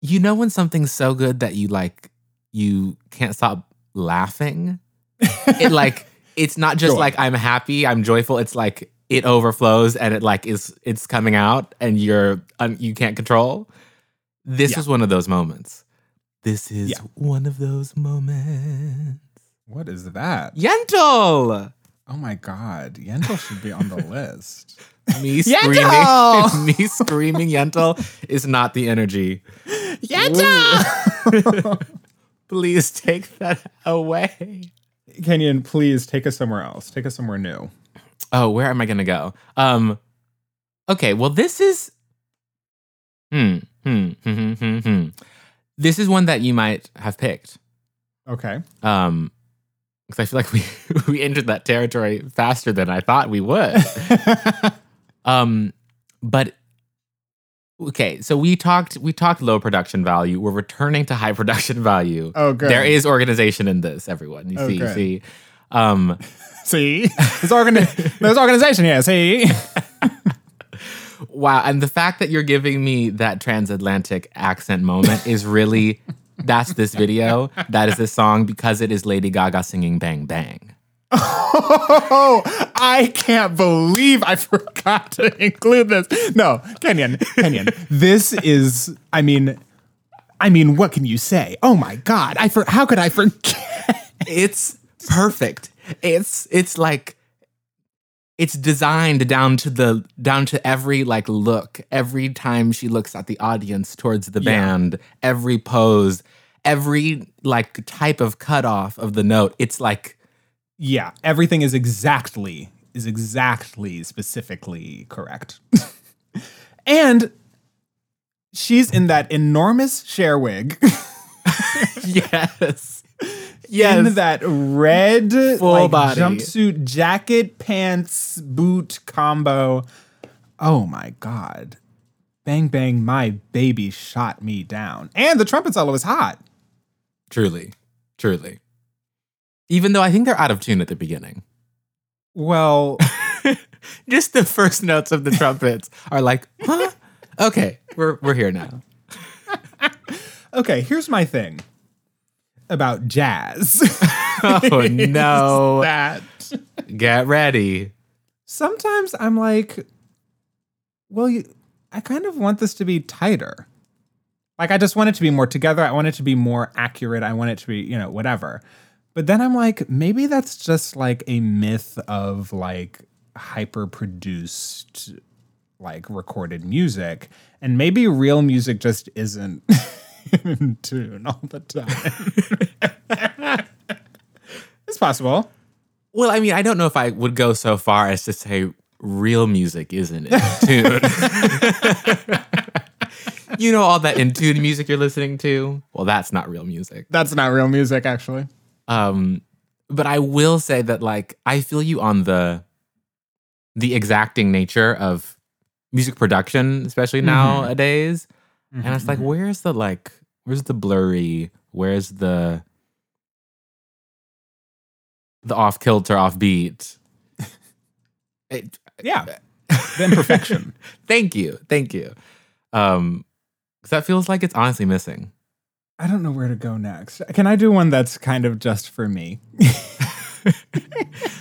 Speaker 2: you know when something's so good that you like you can't stop laughing it like (laughs) it's not just
Speaker 1: Sure.
Speaker 2: like i'm happy i'm joyful it's like it overflows and it like is it's coming out and you're un, you can't control. This
Speaker 1: Yeah.
Speaker 2: was one of those moments. This is
Speaker 1: Yeah.
Speaker 2: one of those moments.
Speaker 1: What is that?
Speaker 2: Yentl!
Speaker 1: Oh my god. Yentl should be on the list. (laughs)
Speaker 2: Me screaming. (laughs) Me screaming yentl is not the energy.
Speaker 1: Yentl! (laughs)
Speaker 2: Please take that away.
Speaker 1: Kenyon, please take us somewhere else. Take us somewhere new.
Speaker 2: Oh, where am I gonna go? Um, okay. Well, this is. Hmm. Hmm. Hmm. Hmm. Hmm. hmm. This is one that you might have picked.
Speaker 1: Okay.
Speaker 2: Um, because I feel like (laughs) we we entered that territory faster than I thought we would. (laughs) um, but okay. So we talked we talked low production value. We're returning to high (laughs) production value.
Speaker 1: oh, good.
Speaker 2: There is organization in this, everyone. You
Speaker 1: Oh,
Speaker 2: see, you see. Um, (laughs)
Speaker 1: See, this, organi- (laughs) there's organization here. See, (laughs)
Speaker 2: wow. And the fact that you're giving me that transatlantic accent moment is really that's this video. That is this song because it is Lady Gaga singing Bang Bang.
Speaker 1: oh, I can't believe I forgot to include this. No, Kenyon, Kenyon, this is. I mean, I mean, what can you say? Oh my God, I for how could I forget?
Speaker 2: It's perfect. It's it's like it's designed down to the down to every like look every time she looks at the audience towards the
Speaker 1: Yeah.
Speaker 2: band every pose every like type of cutoff of the note it's like
Speaker 1: Yeah, everything is exactly is exactly specifically correct. (laughs) and she's in that enormous Cher wig. (laughs) (laughs)
Speaker 2: yes
Speaker 1: in that red
Speaker 2: Full
Speaker 1: like,
Speaker 2: body.
Speaker 1: jumpsuit, jacket, pants, boot combo. Oh my god. Bang bang, my baby shot me down. And the trumpet solo is hot.
Speaker 2: truly truly even though i think they're out of tune at the beginning
Speaker 1: Well, (laughs)
Speaker 2: just the first notes of the trumpets are like huh okay we're we're here now (laughs)
Speaker 1: okay, here's my thing about jazz. (laughs)
Speaker 2: oh (laughs) no
Speaker 1: that
Speaker 2: get ready
Speaker 1: sometimes I'm like, well, you, I kind of want this to be tighter. Like, I just want it to be more together. I want it to be more accurate. I want it to be, you know, whatever. But then I'm like, maybe that's just like a myth of like hyper produced, like recorded music. And maybe real music just isn't. (laughs) (laughs) in tune all the time. (laughs) it's possible.
Speaker 2: Well, I mean, I don't know if I would go so far as to say real music isn't in tune. (laughs) you know all that in tune music you're listening to? Well, that's not real music.
Speaker 1: That's not real music, actually.
Speaker 2: Um, but I will say that like I feel you on the the exacting nature of music production, especially nowadays. And it's like, where's the like, where's the blurry? Where's the the off kilter, off beat? (laughs) It,
Speaker 1: Yeah. The imperfection. (laughs)
Speaker 2: thank you, thank you. Um, because that feels like it's honestly missing.
Speaker 1: I don't know where to go next. Can I do one that's kind of just for me? (laughs)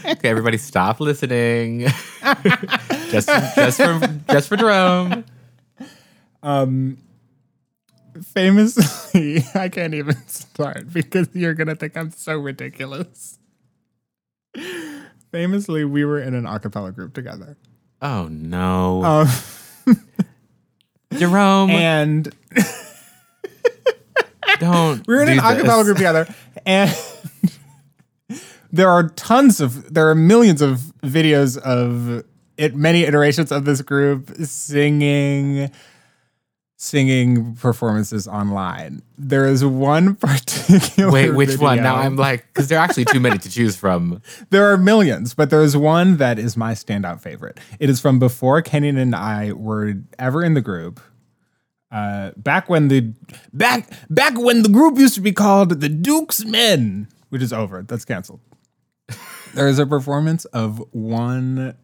Speaker 2: Okay, everybody, stop listening. just, just for, just for Jerome.
Speaker 1: Um, famously, (laughs) I can't even start because you're gonna think I'm so ridiculous. Famously, we were in an a cappella group together.
Speaker 2: Oh no,
Speaker 1: Um, (laughs)
Speaker 2: Jerome,
Speaker 1: and (laughs)
Speaker 2: don't.
Speaker 1: we were in an a cappella group together, and there are tons of, there are millions of videos of it, many iterations of this group singing, singing performances online. There is one (laughs) particular.
Speaker 2: Wait, which one? Now I'm like, because there are actually too many to choose from. (laughs)
Speaker 1: There are millions, but there is one that is my standout favorite. It is from before Kenyon and I were ever in the group. Uh, back when the back back when the group used to be called the Duke's Men, which is over. That's canceled. (laughs) there is a performance of one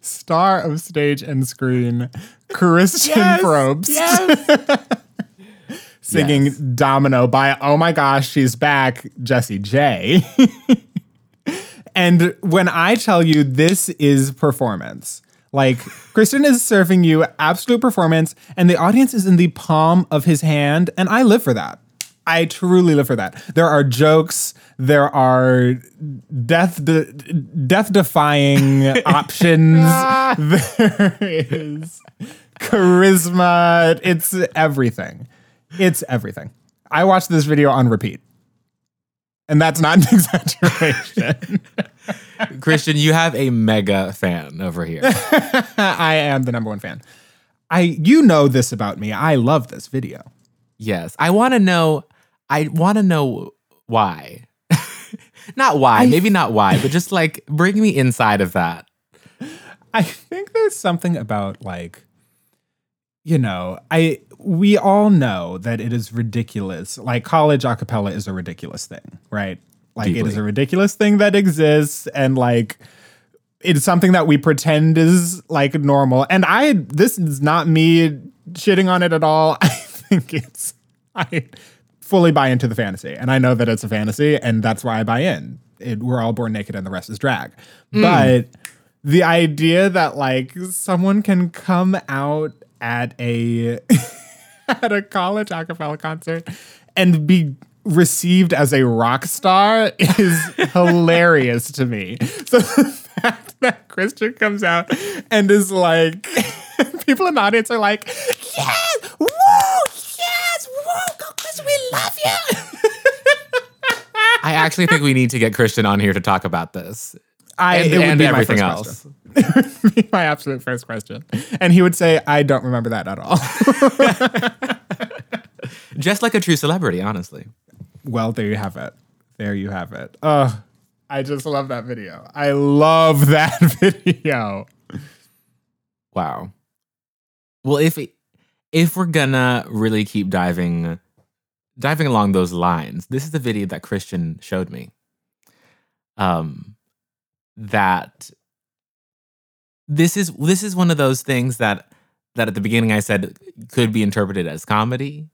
Speaker 1: star of stage and screen, Christian Probst (laughs) singing
Speaker 2: Yes.
Speaker 1: Domino by Oh my gosh, she's back, Jessie J. (laughs) and when I tell you this is performance, like Christian is serving you absolute performance, and the audience is in the palm of his hand, and I live for that. I truly live for that. There are jokes, there are death de- death defying (laughs) options. Ah. there is charisma. It's everything. It's everything. I watched this video on repeat. And that's not an (laughs) exaggeration.
Speaker 2: Christian, you have a mega fan over here. (laughs)
Speaker 1: I am the number one fan. I you know this about me. I love this video.
Speaker 2: Yes, I want to know. I want to know why. (laughs) not why, maybe not why, but just like bring me inside of that.
Speaker 1: I think there's something about like you know, I we all know that it is ridiculous. Like college a cappella is a ridiculous thing, right? Like it is a ridiculous thing that exists and like it's something that we pretend is like normal. And I this is not me shitting on it at all. (laughs) I think it's I fully buy into the fantasy. And I know that it's a fantasy and that's why I buy in. It, we're all born naked and the rest is drag. Hmm. But the idea that like someone can come out at a (laughs) at a college a cappella concert and be received as a rock star is (laughs) hilarious to me. So the fact that Christian comes out and is like (laughs) people in the audience are like, yes, woo, yes, woo, go Christian, we love you. (laughs)
Speaker 2: I actually think we need to get Christian on here to talk about this
Speaker 1: I,
Speaker 2: and,
Speaker 1: it would
Speaker 2: and
Speaker 1: be my
Speaker 2: everything
Speaker 1: first
Speaker 2: else.
Speaker 1: question. (laughs) Be my absolute first question. And he would say, I don't remember that at all. (laughs)
Speaker 2: Just like a true celebrity, honestly.
Speaker 1: well, there you have it. There you have it. Uh, I just love that video. I love that video.
Speaker 2: Wow. Well, if if we're gonna really keep diving diving along those lines, this is the video that Christian showed me. Um that this is this is one of those things that that at the beginning I said could be interpreted as comedy.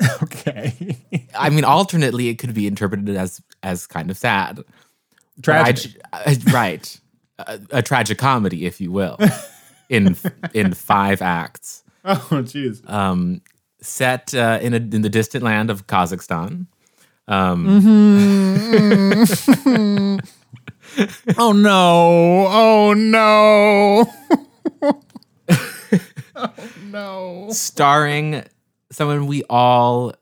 Speaker 2: (laughs)
Speaker 1: Okay.
Speaker 2: I mean, alternately, it could be interpreted as as kind of sad. tragic. Uh, right. A, a tragic comedy, if you will, in in five acts. (laughs)
Speaker 1: oh, jeez.
Speaker 2: um, set uh, in a, in the distant land of Kazakhstan. Um, (laughs)
Speaker 1: Oh, no. Oh, no. (laughs) Oh no.
Speaker 2: starring someone we all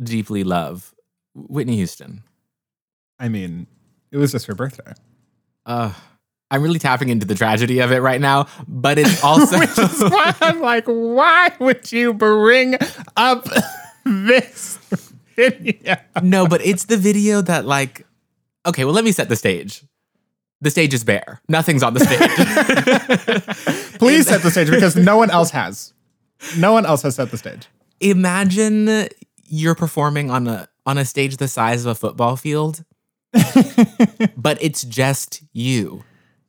Speaker 2: deeply love, Whitney Houston.
Speaker 1: I mean, it was just her birthday.
Speaker 2: Uh, I'm really tapping into the tragedy of it right now, but it's (laughs) also
Speaker 1: Which is why I'm like, why would you bring up (laughs) this video?
Speaker 2: no, but it's the video that like. Okay, well, let me set the stage. The stage is bare. Nothing's on the stage. (laughs)
Speaker 1: Please set the stage because no one else has. No one else has set the stage.
Speaker 2: Imagine you're performing on a on a stage the size of a football field, but it's just you.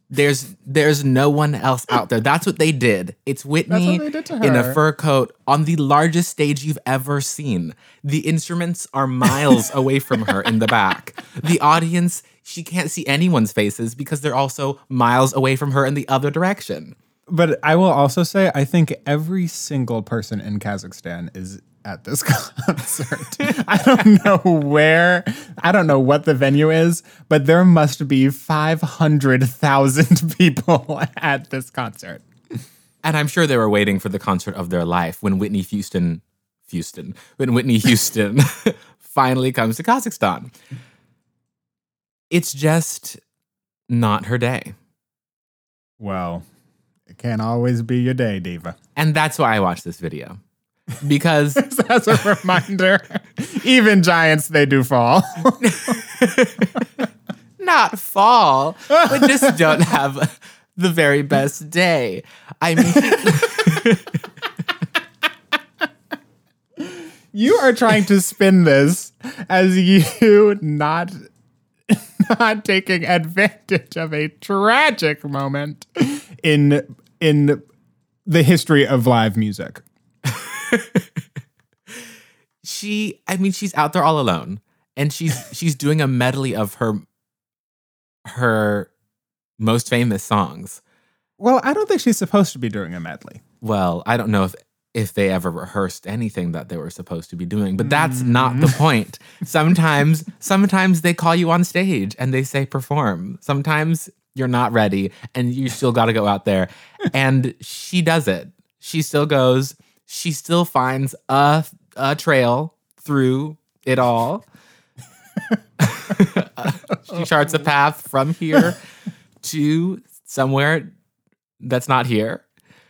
Speaker 2: There's there's no one else out there. That's what they did. It's Whitney
Speaker 1: did
Speaker 2: in a fur coat on the largest stage you've ever seen. The instruments are miles (laughs) away from her in the back. The audience, she can't see anyone's faces because they're also miles away from her in the other direction.
Speaker 1: But I will also say, I think every single person in Kazakhstan is at this (laughs) concert. I don't know where, I don't know what the venue is, but there must be 500,000 (laughs) people (laughs) at this concert.
Speaker 2: And I'm sure they were waiting for the concert of their life when Whitney Houston, Houston, when Whitney Houston finally comes to Kazakhstan. It's just not her day.
Speaker 1: Well, it can't always be your day, Diva.
Speaker 2: And that's why I watched this video. Because (laughs)
Speaker 1: As a reminder, even giants, they do fall. (laughs)
Speaker 2: not fall, but just don't have the very best day. I mean, (laughs)
Speaker 1: you are trying to spin this as you not not taking advantage of a tragic moment in in the history of live music.
Speaker 2: she I mean she's out there all alone and she's (laughs) she's doing a medley of her her most famous songs.
Speaker 1: Well, I don't think she's supposed to be doing a medley.
Speaker 2: Well, I don't know if if they ever rehearsed anything that they were supposed to be doing, but that's mm. not the point. Sometimes sometimes they call you on stage and they say perform. Sometimes you're not ready and you still got to go out there and she does it. She still goes, she still finds a a trail through it all. (laughs) she charts a path from here to somewhere that's not here.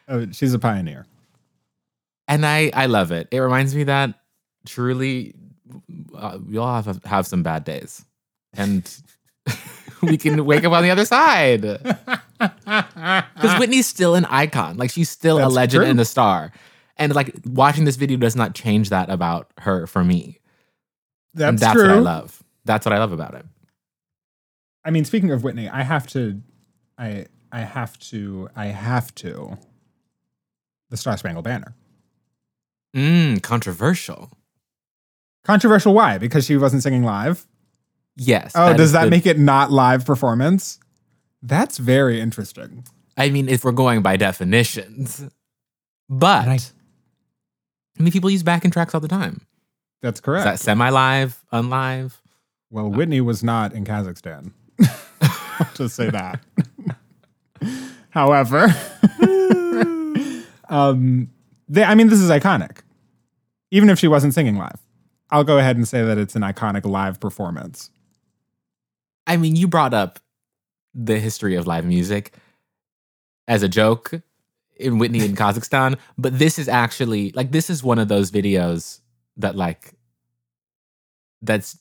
Speaker 1: Oh, she's a pioneer.
Speaker 2: and I I love it. It reminds me that truly uh, we all have have some bad days, and (laughs) (laughs) we can wake up on the other side. (laughs) Because Whitney's still an icon, like she's still a legend
Speaker 1: true.
Speaker 2: and a star, and like watching this video does not change that about her for me. and
Speaker 1: That's,
Speaker 2: that's
Speaker 1: true.
Speaker 2: what I love. That's what I love about it.
Speaker 1: I mean, speaking of Whitney, I have to, I I have to, I have to. The Star Spangled Banner.
Speaker 2: Mm, controversial.
Speaker 1: Controversial. Why? Because she wasn't singing live.
Speaker 2: Yes.
Speaker 1: Oh, does that
Speaker 2: the-
Speaker 1: make it not live performance? That's very interesting.
Speaker 2: I mean, if we're going by definitions, but
Speaker 1: Right.
Speaker 2: I mean, people use backing tracks all the time.
Speaker 1: That's
Speaker 2: Is
Speaker 1: correct.
Speaker 2: that semi-live, unlive?
Speaker 1: well, Whitney was not in Kazakhstan. (laughs) I'll just say that. (laughs) However, (laughs) um, they, I mean, this is iconic. Even if she wasn't singing live, I'll go ahead and say that it's an iconic live performance.
Speaker 2: I mean, you brought up the history of live music as a joke in Whitney in (laughs) Kazakhstan, but this is actually like this is one of those videos that like that's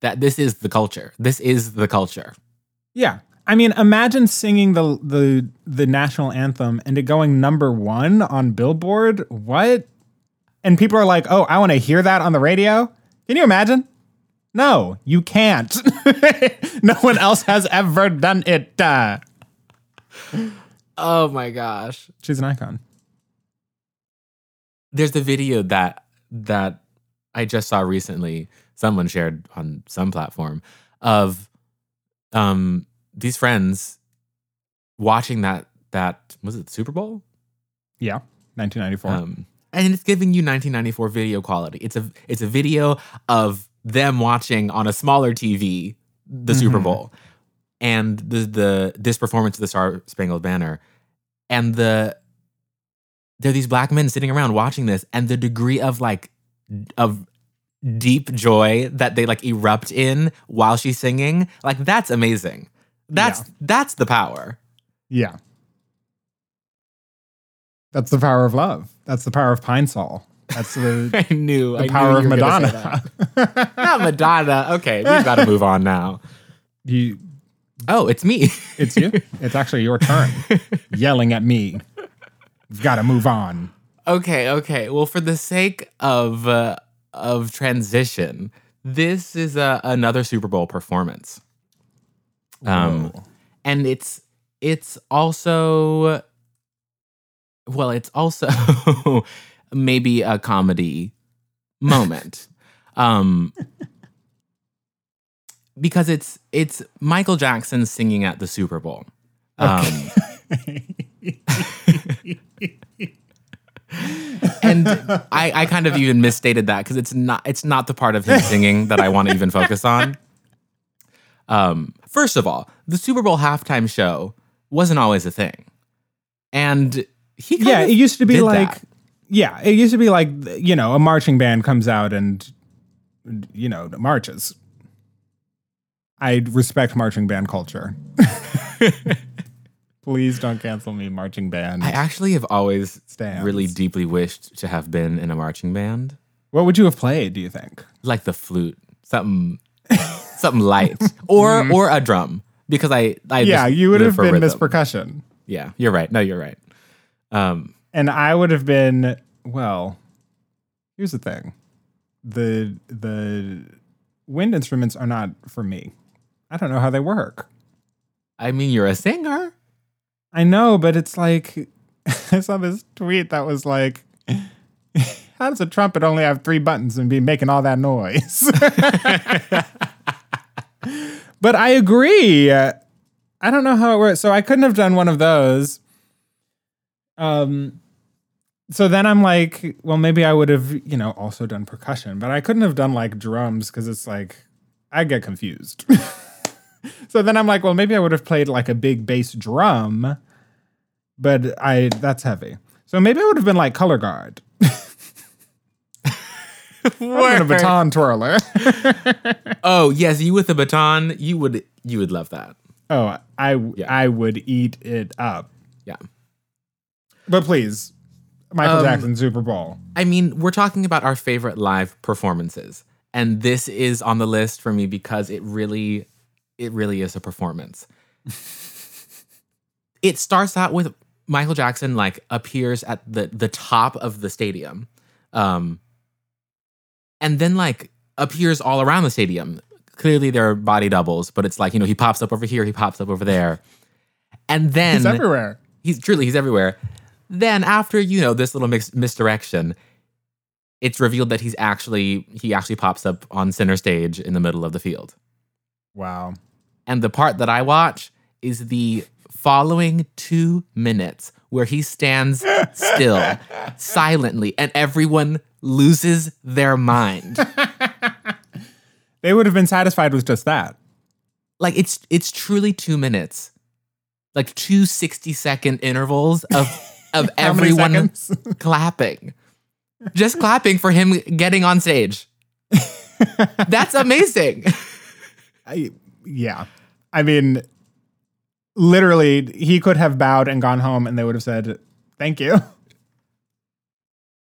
Speaker 2: that this is the culture. This is the culture.
Speaker 1: Yeah. I mean, imagine singing the the the national anthem and it going number one on Billboard. What? And people are like, "Oh, I want to hear that on the radio." Can you imagine? No, you can't. (laughs) no one else has ever done it. Uh,
Speaker 2: Oh my gosh.
Speaker 1: she's an icon.
Speaker 2: there's the video that that I just saw recently. Someone shared on some platform of um these friends watching that that was it the Super Bowl?
Speaker 1: Yeah, 1994.
Speaker 2: Um, and it's giving you 1994 video quality. It's a it's a video of them watching on a smaller TV the Super
Speaker 1: Mhm.
Speaker 2: Bowl and the the this performance of the Star Spangled Banner and the there are these black men sitting around watching this, and the degree of like of deep joy that they like erupt in while she's singing, like that's amazing. That's
Speaker 1: Yeah.
Speaker 2: that's the power.
Speaker 1: Yeah. That's the power of love. That's the power of Pine Sol. That's the, (laughs)
Speaker 2: I knew
Speaker 1: the
Speaker 2: I
Speaker 1: power
Speaker 2: knew
Speaker 1: of
Speaker 2: you were gonna say
Speaker 1: Madonna. (laughs)
Speaker 2: Not Madonna. Okay, we've got to move on now.
Speaker 1: you,
Speaker 2: Oh, it's me.
Speaker 1: it's you. (laughs) It's actually your turn. Yelling at me. We've got to move on.
Speaker 2: Okay, okay. Well, for the sake of uh, of transition, this is uh, another Super Bowl performance. Um,
Speaker 1: Whoa.
Speaker 2: and it's it's also well, it's also maybe a comedy moment. (laughs) um because it's it's Michael Jackson singing at the Super Bowl. Um (laughs) and I, I kind of even misstated that because it's not it's not the part of him singing that I want to even focus on. Um, first of all, the Super Bowl halftime show wasn't always a thing, and he kind
Speaker 1: yeah, it used to be like,
Speaker 2: that.
Speaker 1: Yeah, it used to be like, you know, a marching band comes out and, you know, marches. I respect marching band culture. (laughs) Please don't cancel me, marching band.
Speaker 2: I actually have always
Speaker 1: Stands.
Speaker 2: really deeply wished to have been in a marching band,
Speaker 1: what would you have played? Do you think?
Speaker 2: like the flute, something (laughs) something light, or or a drum, because I I
Speaker 1: Mm-hmm. yeah, you would have been Miss. Percussion,
Speaker 2: Yeah, you're right. No, you're right. Um,
Speaker 1: and I would have been. Well, here's the thing: the the wind instruments are not for me. I don't know how they work.
Speaker 2: I mean, you're a singer.
Speaker 1: I know, but it's like (laughs) I saw this tweet that was like, (laughs) "How does a trumpet only have three buttons and be making all that noise?" (laughs) but I agree. I don't know how it works. So I couldn't have done one of those. Um. So then I'm like, well, maybe I would have, you know, also done percussion, but I couldn't have done like drums because it's like I get confused. (laughs) so then I'm like, well, maybe I would have played like a big bass drum, but I that's heavy. So maybe I would have been like color guard. (laughs) What a baton twirler. (laughs)
Speaker 2: Oh yes, you with the baton, you would you would love that.
Speaker 1: oh, I
Speaker 2: Yeah.
Speaker 1: I would eat it up.
Speaker 2: Yeah.
Speaker 1: But please, Michael
Speaker 2: Um,
Speaker 1: Jackson Super Bowl.
Speaker 2: I mean, we're talking about our favorite live performances, and this is on the list for me because it really, it really is a performance. (laughs) it starts out with Michael Jackson like appears at the the top of the stadium, um, and then like appears all around the stadium. Clearly, there are body doubles, but it's like you know he pops up over here, he pops up over there, and then
Speaker 1: he's everywhere.
Speaker 2: he's truly he's everywhere. Then after you know this little mix, misdirection, it's revealed that he's actually he actually pops up on center stage in the middle of the field.
Speaker 1: Wow.
Speaker 2: And the part that I watch is the following two minutes where he stands still, (laughs) silently, and everyone loses their mind. (laughs)
Speaker 1: They would have been satisfied with just that.
Speaker 2: like it's it's truly two minutes, like two 60 second intervals of (laughs) of everyone (laughs) clapping. Just clapping for him getting on stage. That's amazing. (laughs)
Speaker 1: I, yeah. I mean, literally, he could have bowed and gone home, and they would have said, "Thank you."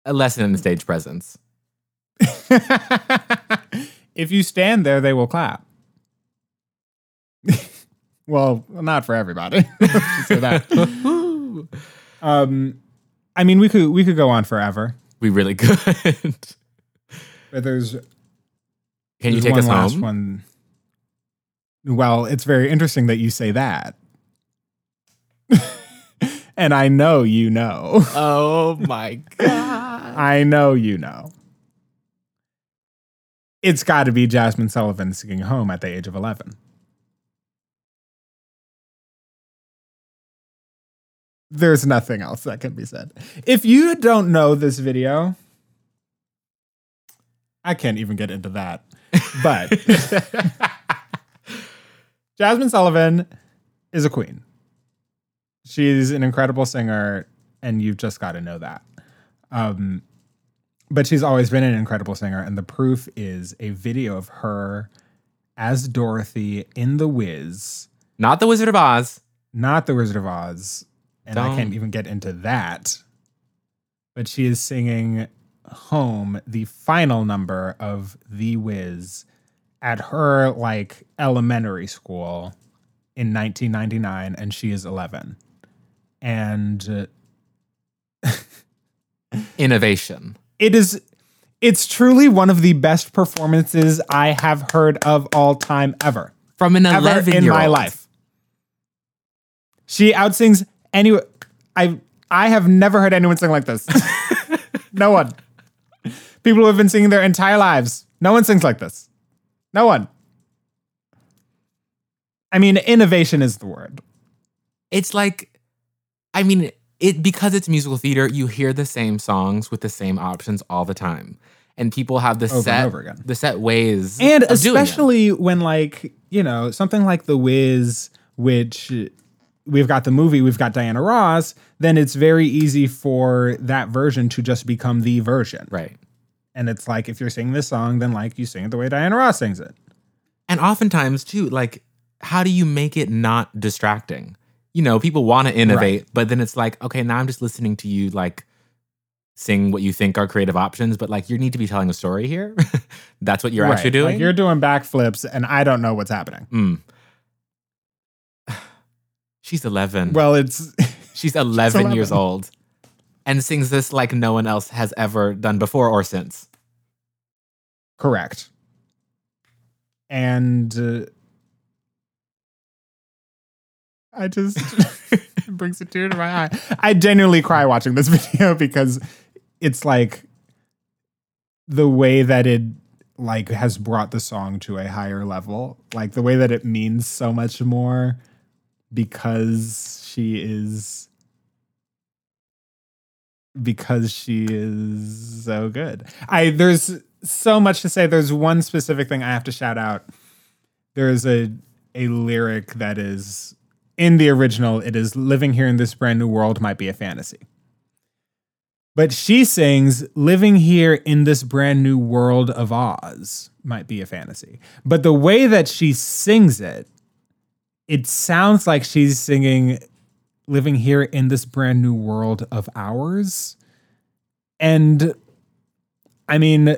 Speaker 2: A lesson in stage presence. (laughs)
Speaker 1: if you stand there, they will clap. well, not for everybody. Let's just say that. Um, I mean, we could we could go on forever,
Speaker 2: we really could.
Speaker 1: but there's
Speaker 2: Can you
Speaker 1: there's
Speaker 2: take
Speaker 1: one
Speaker 2: us
Speaker 1: last
Speaker 2: home?
Speaker 1: one. Well, it's very interesting that you say that. (laughs) and I know you know.
Speaker 2: Oh (laughs) my god.
Speaker 1: I know you know. It's got to be Jazmine Sullivan singing home at the age of 11. There's nothing else that can be said. If you don't know this video, I can't even get into that. But (laughs) Jazmine Sullivan is a queen. She's an incredible singer. and you've just got to know that. Um, but she's always been an incredible singer, and the proof is a video of her as Dorothy in The Wiz,
Speaker 2: Not the Wizard of Oz.
Speaker 1: not The Wizard of Oz, and I
Speaker 2: Don't-
Speaker 1: can't even get into that. But she is singing "Home," the final number of The Wiz, at her like elementary school in 1999, and she is 11. And uh, (laughs)
Speaker 2: Innovation.
Speaker 1: it is it's truly one of the best performances I have heard of all time ever.
Speaker 2: From an
Speaker 1: Ever
Speaker 2: 11
Speaker 1: in
Speaker 2: year
Speaker 1: my life. She outsings any I I have never heard anyone sing like this. (laughs) no one. People who have been singing their entire lives. No one sings like this. No one. I mean, innovation is the word.
Speaker 2: It's like, I mean, it because it's musical theater, you hear the same songs with the same options all the time. And people have the
Speaker 1: Over
Speaker 2: set
Speaker 1: over again.
Speaker 2: the set ways
Speaker 1: and
Speaker 2: of doing it.
Speaker 1: especially when like you know something like the wiz which we've got the movie we've got diana ross then it's very easy for that version to just become the version
Speaker 2: right.
Speaker 1: and it's like if you're singing this song then like you sing it the way diana ross sings it
Speaker 2: And oftentimes too, like, how do you make it not distracting? You know, people want to innovate, but then it's like, okay, now I'm just listening to you like sing what you think are creative options, but like you need to be telling a story here. (laughs) That's what you're
Speaker 1: Right.
Speaker 2: actually doing.
Speaker 1: like you're doing backflips and i don't know what's happening
Speaker 2: Mm. She's 11.
Speaker 1: well it's (laughs)
Speaker 2: She's 11, years old and sings this like no one else has ever done before or since.
Speaker 1: correct and uh, I just (laughs) it brings a tear to my eye. I genuinely cry watching this (laughs) video because it's like the way that it like has brought the song to a higher level. Like the way that it means so much more because she is because she is so good. I there's so much to say. There's one specific thing I have to shout out. There's a a lyric that is in the original. It is living here in this brand new world might be a fantasy. But she sings, living here in this brand new world of Oz might be a fantasy. But the way that she sings it, it sounds like she's singing, living here in this brand new world of ours. And I mean,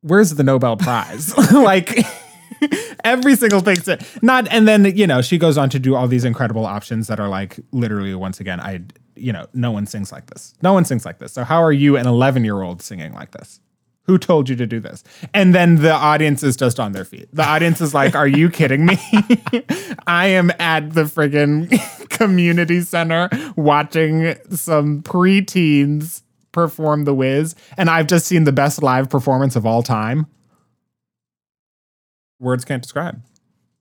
Speaker 1: where's the Nobel Prize? (laughs) like, (laughs) every single thing. Not, and then, you know, she goes on to do all these incredible options that are like, literally, once again, I, you know, no one sings like this. No one sings like this. So, how are you, an 11 year old, singing like this? Who told you to do this? And then the audience is just on their feet. The audience is like, Are you kidding me? (laughs) I am at the friggin' (laughs) community center watching some preteens perform The Wiz, and I've just seen the best live performance of all time. Words can't describe.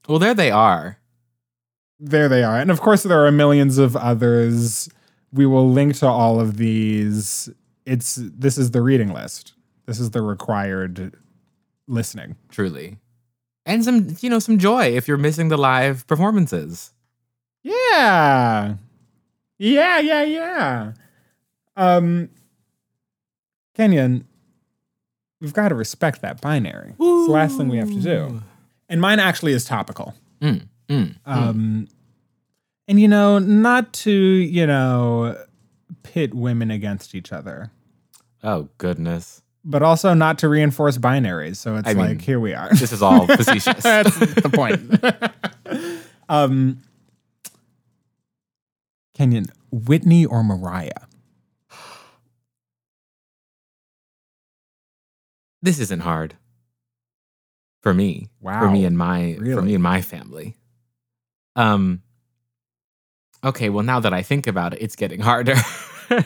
Speaker 2: Well, there they are.
Speaker 1: There they are. And of course, there are millions of others. We will link to all of these. It's this is the reading list. This is the required listening.
Speaker 2: truly. And some, you know, some joy if you're missing the live performances.
Speaker 1: Yeah. Yeah, yeah, yeah. Um Kenyon, we've got to respect that binary. It's the last thing we have to do. And mine actually is topical.
Speaker 2: Mm, mm.
Speaker 1: Um and you know, not to, you know, pit women against each other,
Speaker 2: Oh, goodness.
Speaker 1: But also not to reinforce binaries. So it's
Speaker 2: I
Speaker 1: like
Speaker 2: mean,
Speaker 1: here we are.
Speaker 2: This is all (laughs) facetious.
Speaker 1: That's the point. (laughs) um, Kenyon, Whitney or Mariah?
Speaker 2: this isn't hard for me.
Speaker 1: Wow.
Speaker 2: For me and my for me and my family. Um Okay, well now that I think about it, it's getting harder. (laughs)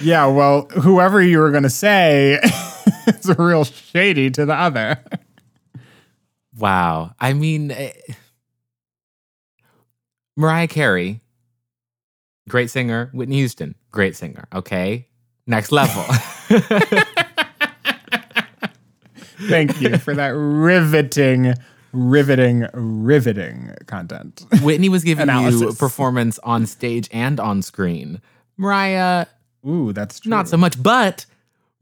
Speaker 1: Yeah, well, whoever you were going to say (laughs) is real shady to the other.
Speaker 2: wow. I mean eh, Mariah Carey, great singer. Whitney Houston, great singer. Okay. Next level. (laughs)
Speaker 1: Thank you for that riveting, riveting, riveting content.
Speaker 2: Whitney was giving you
Speaker 1: Analysis.
Speaker 2: performance on stage and on screen. Mariah,
Speaker 1: Ooh, that's true.
Speaker 2: not so much. But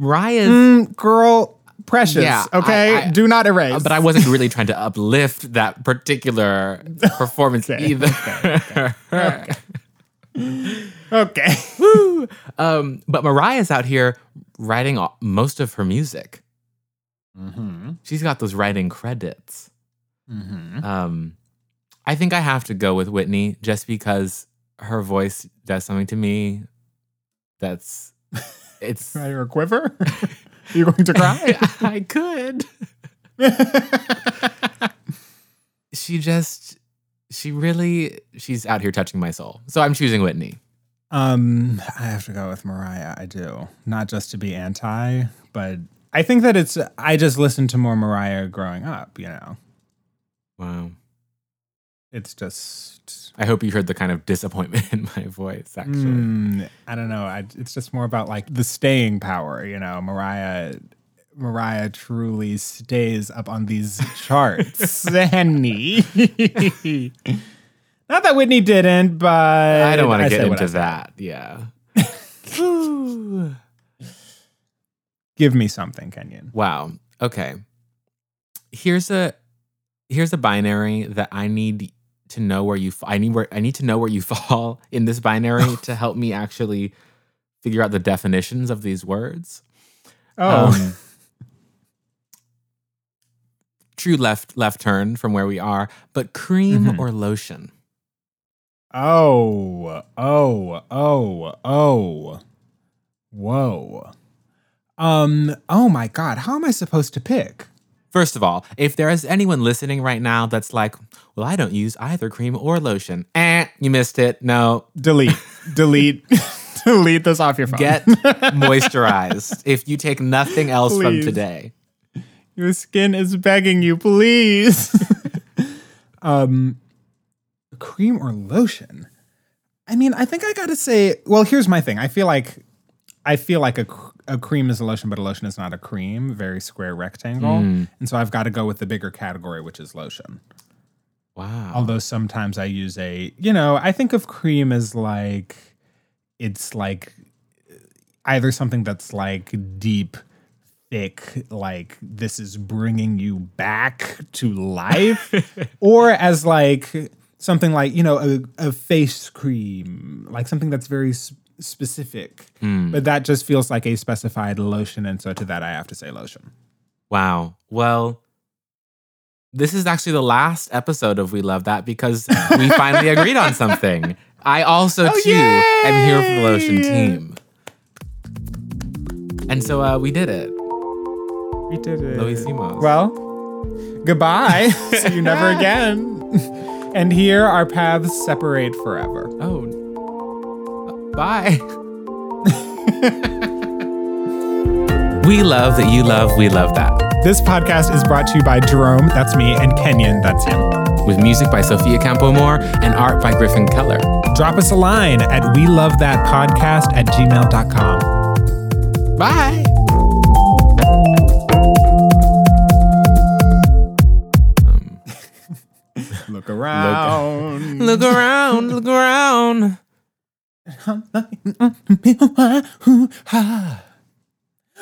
Speaker 2: Mariah's.
Speaker 1: Mm, girl, precious.
Speaker 2: Yeah,
Speaker 1: okay,
Speaker 2: I- I-
Speaker 1: do not erase.
Speaker 2: But I wasn't really trying to uplift that particular (laughs) performance
Speaker 1: Okay,
Speaker 2: either.
Speaker 1: okay. (laughs)
Speaker 2: Woo! Um, but Mariah's out here writing all- most of her music.
Speaker 1: Mm-hmm.
Speaker 2: She's got those writing credits.
Speaker 1: Mm-hmm.
Speaker 2: Um, I think I have to go with Whitney just because her voice does something to me. That's (laughs) it's.
Speaker 1: You a quiver? (laughs) Are you going to cry? (laughs)
Speaker 2: I could. (laughs) She just, she really, she's out here touching my soul. So I'm choosing Whitney.
Speaker 1: Um, I have to go with Mariah. I do. Not just to be anti, but I think that it's I just listened to more Mariah growing up, you know.
Speaker 2: Wow.
Speaker 1: It's just
Speaker 2: I hope you heard the kind of disappointment (laughs) in my voice. Actually,
Speaker 1: mm, I don't know. I, it's just more about like the staying power, you know. Mariah Mariah truly stays up on these (laughs) charts. Henny. Not that Whitney didn't, but
Speaker 2: I don't want to get into that. Yeah. (laughs)
Speaker 1: Give me something, Kenyon.
Speaker 2: Wow. Okay. Here's a here's a binary that I need to know where you f- I need where I need to know where you (laughs) fall in this binary (laughs) to help me actually figure out the definitions of these words.
Speaker 1: Oh,
Speaker 2: Um, true left left turn from where we are, but cream
Speaker 1: Mhm.
Speaker 2: or lotion?
Speaker 1: Oh, oh, oh, oh. Whoa. Um, oh my god, how am I supposed to pick?
Speaker 2: First of all, if there is anyone listening right now that's like, well, I don't use either cream or lotion, eh, you missed it. No,
Speaker 1: Delete. (laughs) delete. (laughs) delete this off your phone.
Speaker 2: get moisturized (laughs) if you take nothing else from
Speaker 1: Please.
Speaker 2: today.
Speaker 1: your skin is begging you, please. um cream or lotion? I mean, I think I got to say, well, here's my thing. I feel like I feel like a, cr- a cream is a lotion, but a lotion is not a cream, very square rectangle.
Speaker 2: Mm.
Speaker 1: And so I've got to go with the bigger category, which is lotion.
Speaker 2: Wow.
Speaker 1: Although sometimes I use a, you know, I think of cream as like, it's like either something that's like deep, thick, like this is bringing you back to life, (laughs) or as like something like, you know, a, a face cream, like something that's very s- specific.
Speaker 2: Hmm.
Speaker 1: But that just feels like a specified lotion. And so to that, I have to say lotion.
Speaker 2: Wow. Well, this is actually the last episode of We Love That because we finally (laughs) agreed on something. I also
Speaker 1: Oh,
Speaker 2: too am here for the lotion team. And so uh, we did it.
Speaker 1: We did it.
Speaker 2: Lo hicimos.
Speaker 1: Well, goodbye. (laughs) (laughs) See you never again. and here our paths separate forever.
Speaker 2: Oh. Bye. we love that you love We Love That.
Speaker 1: This podcast is brought to you by Jerome, that's me, and Kenyon, that's him.
Speaker 2: With music by Sophia Campomore and art by Griffin Keller.
Speaker 1: Drop us a line at we love that podcast at gmail.com.
Speaker 2: Bye. Um. (laughs) (laughs)
Speaker 1: Look around.
Speaker 2: Look around, (laughs) look around.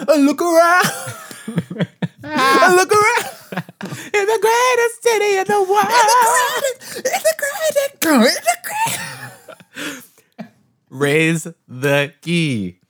Speaker 1: Look around. Ah. Look around.
Speaker 2: In the greatest city in the world.
Speaker 1: It's the greatest. It's the greatest.
Speaker 2: Raise the key.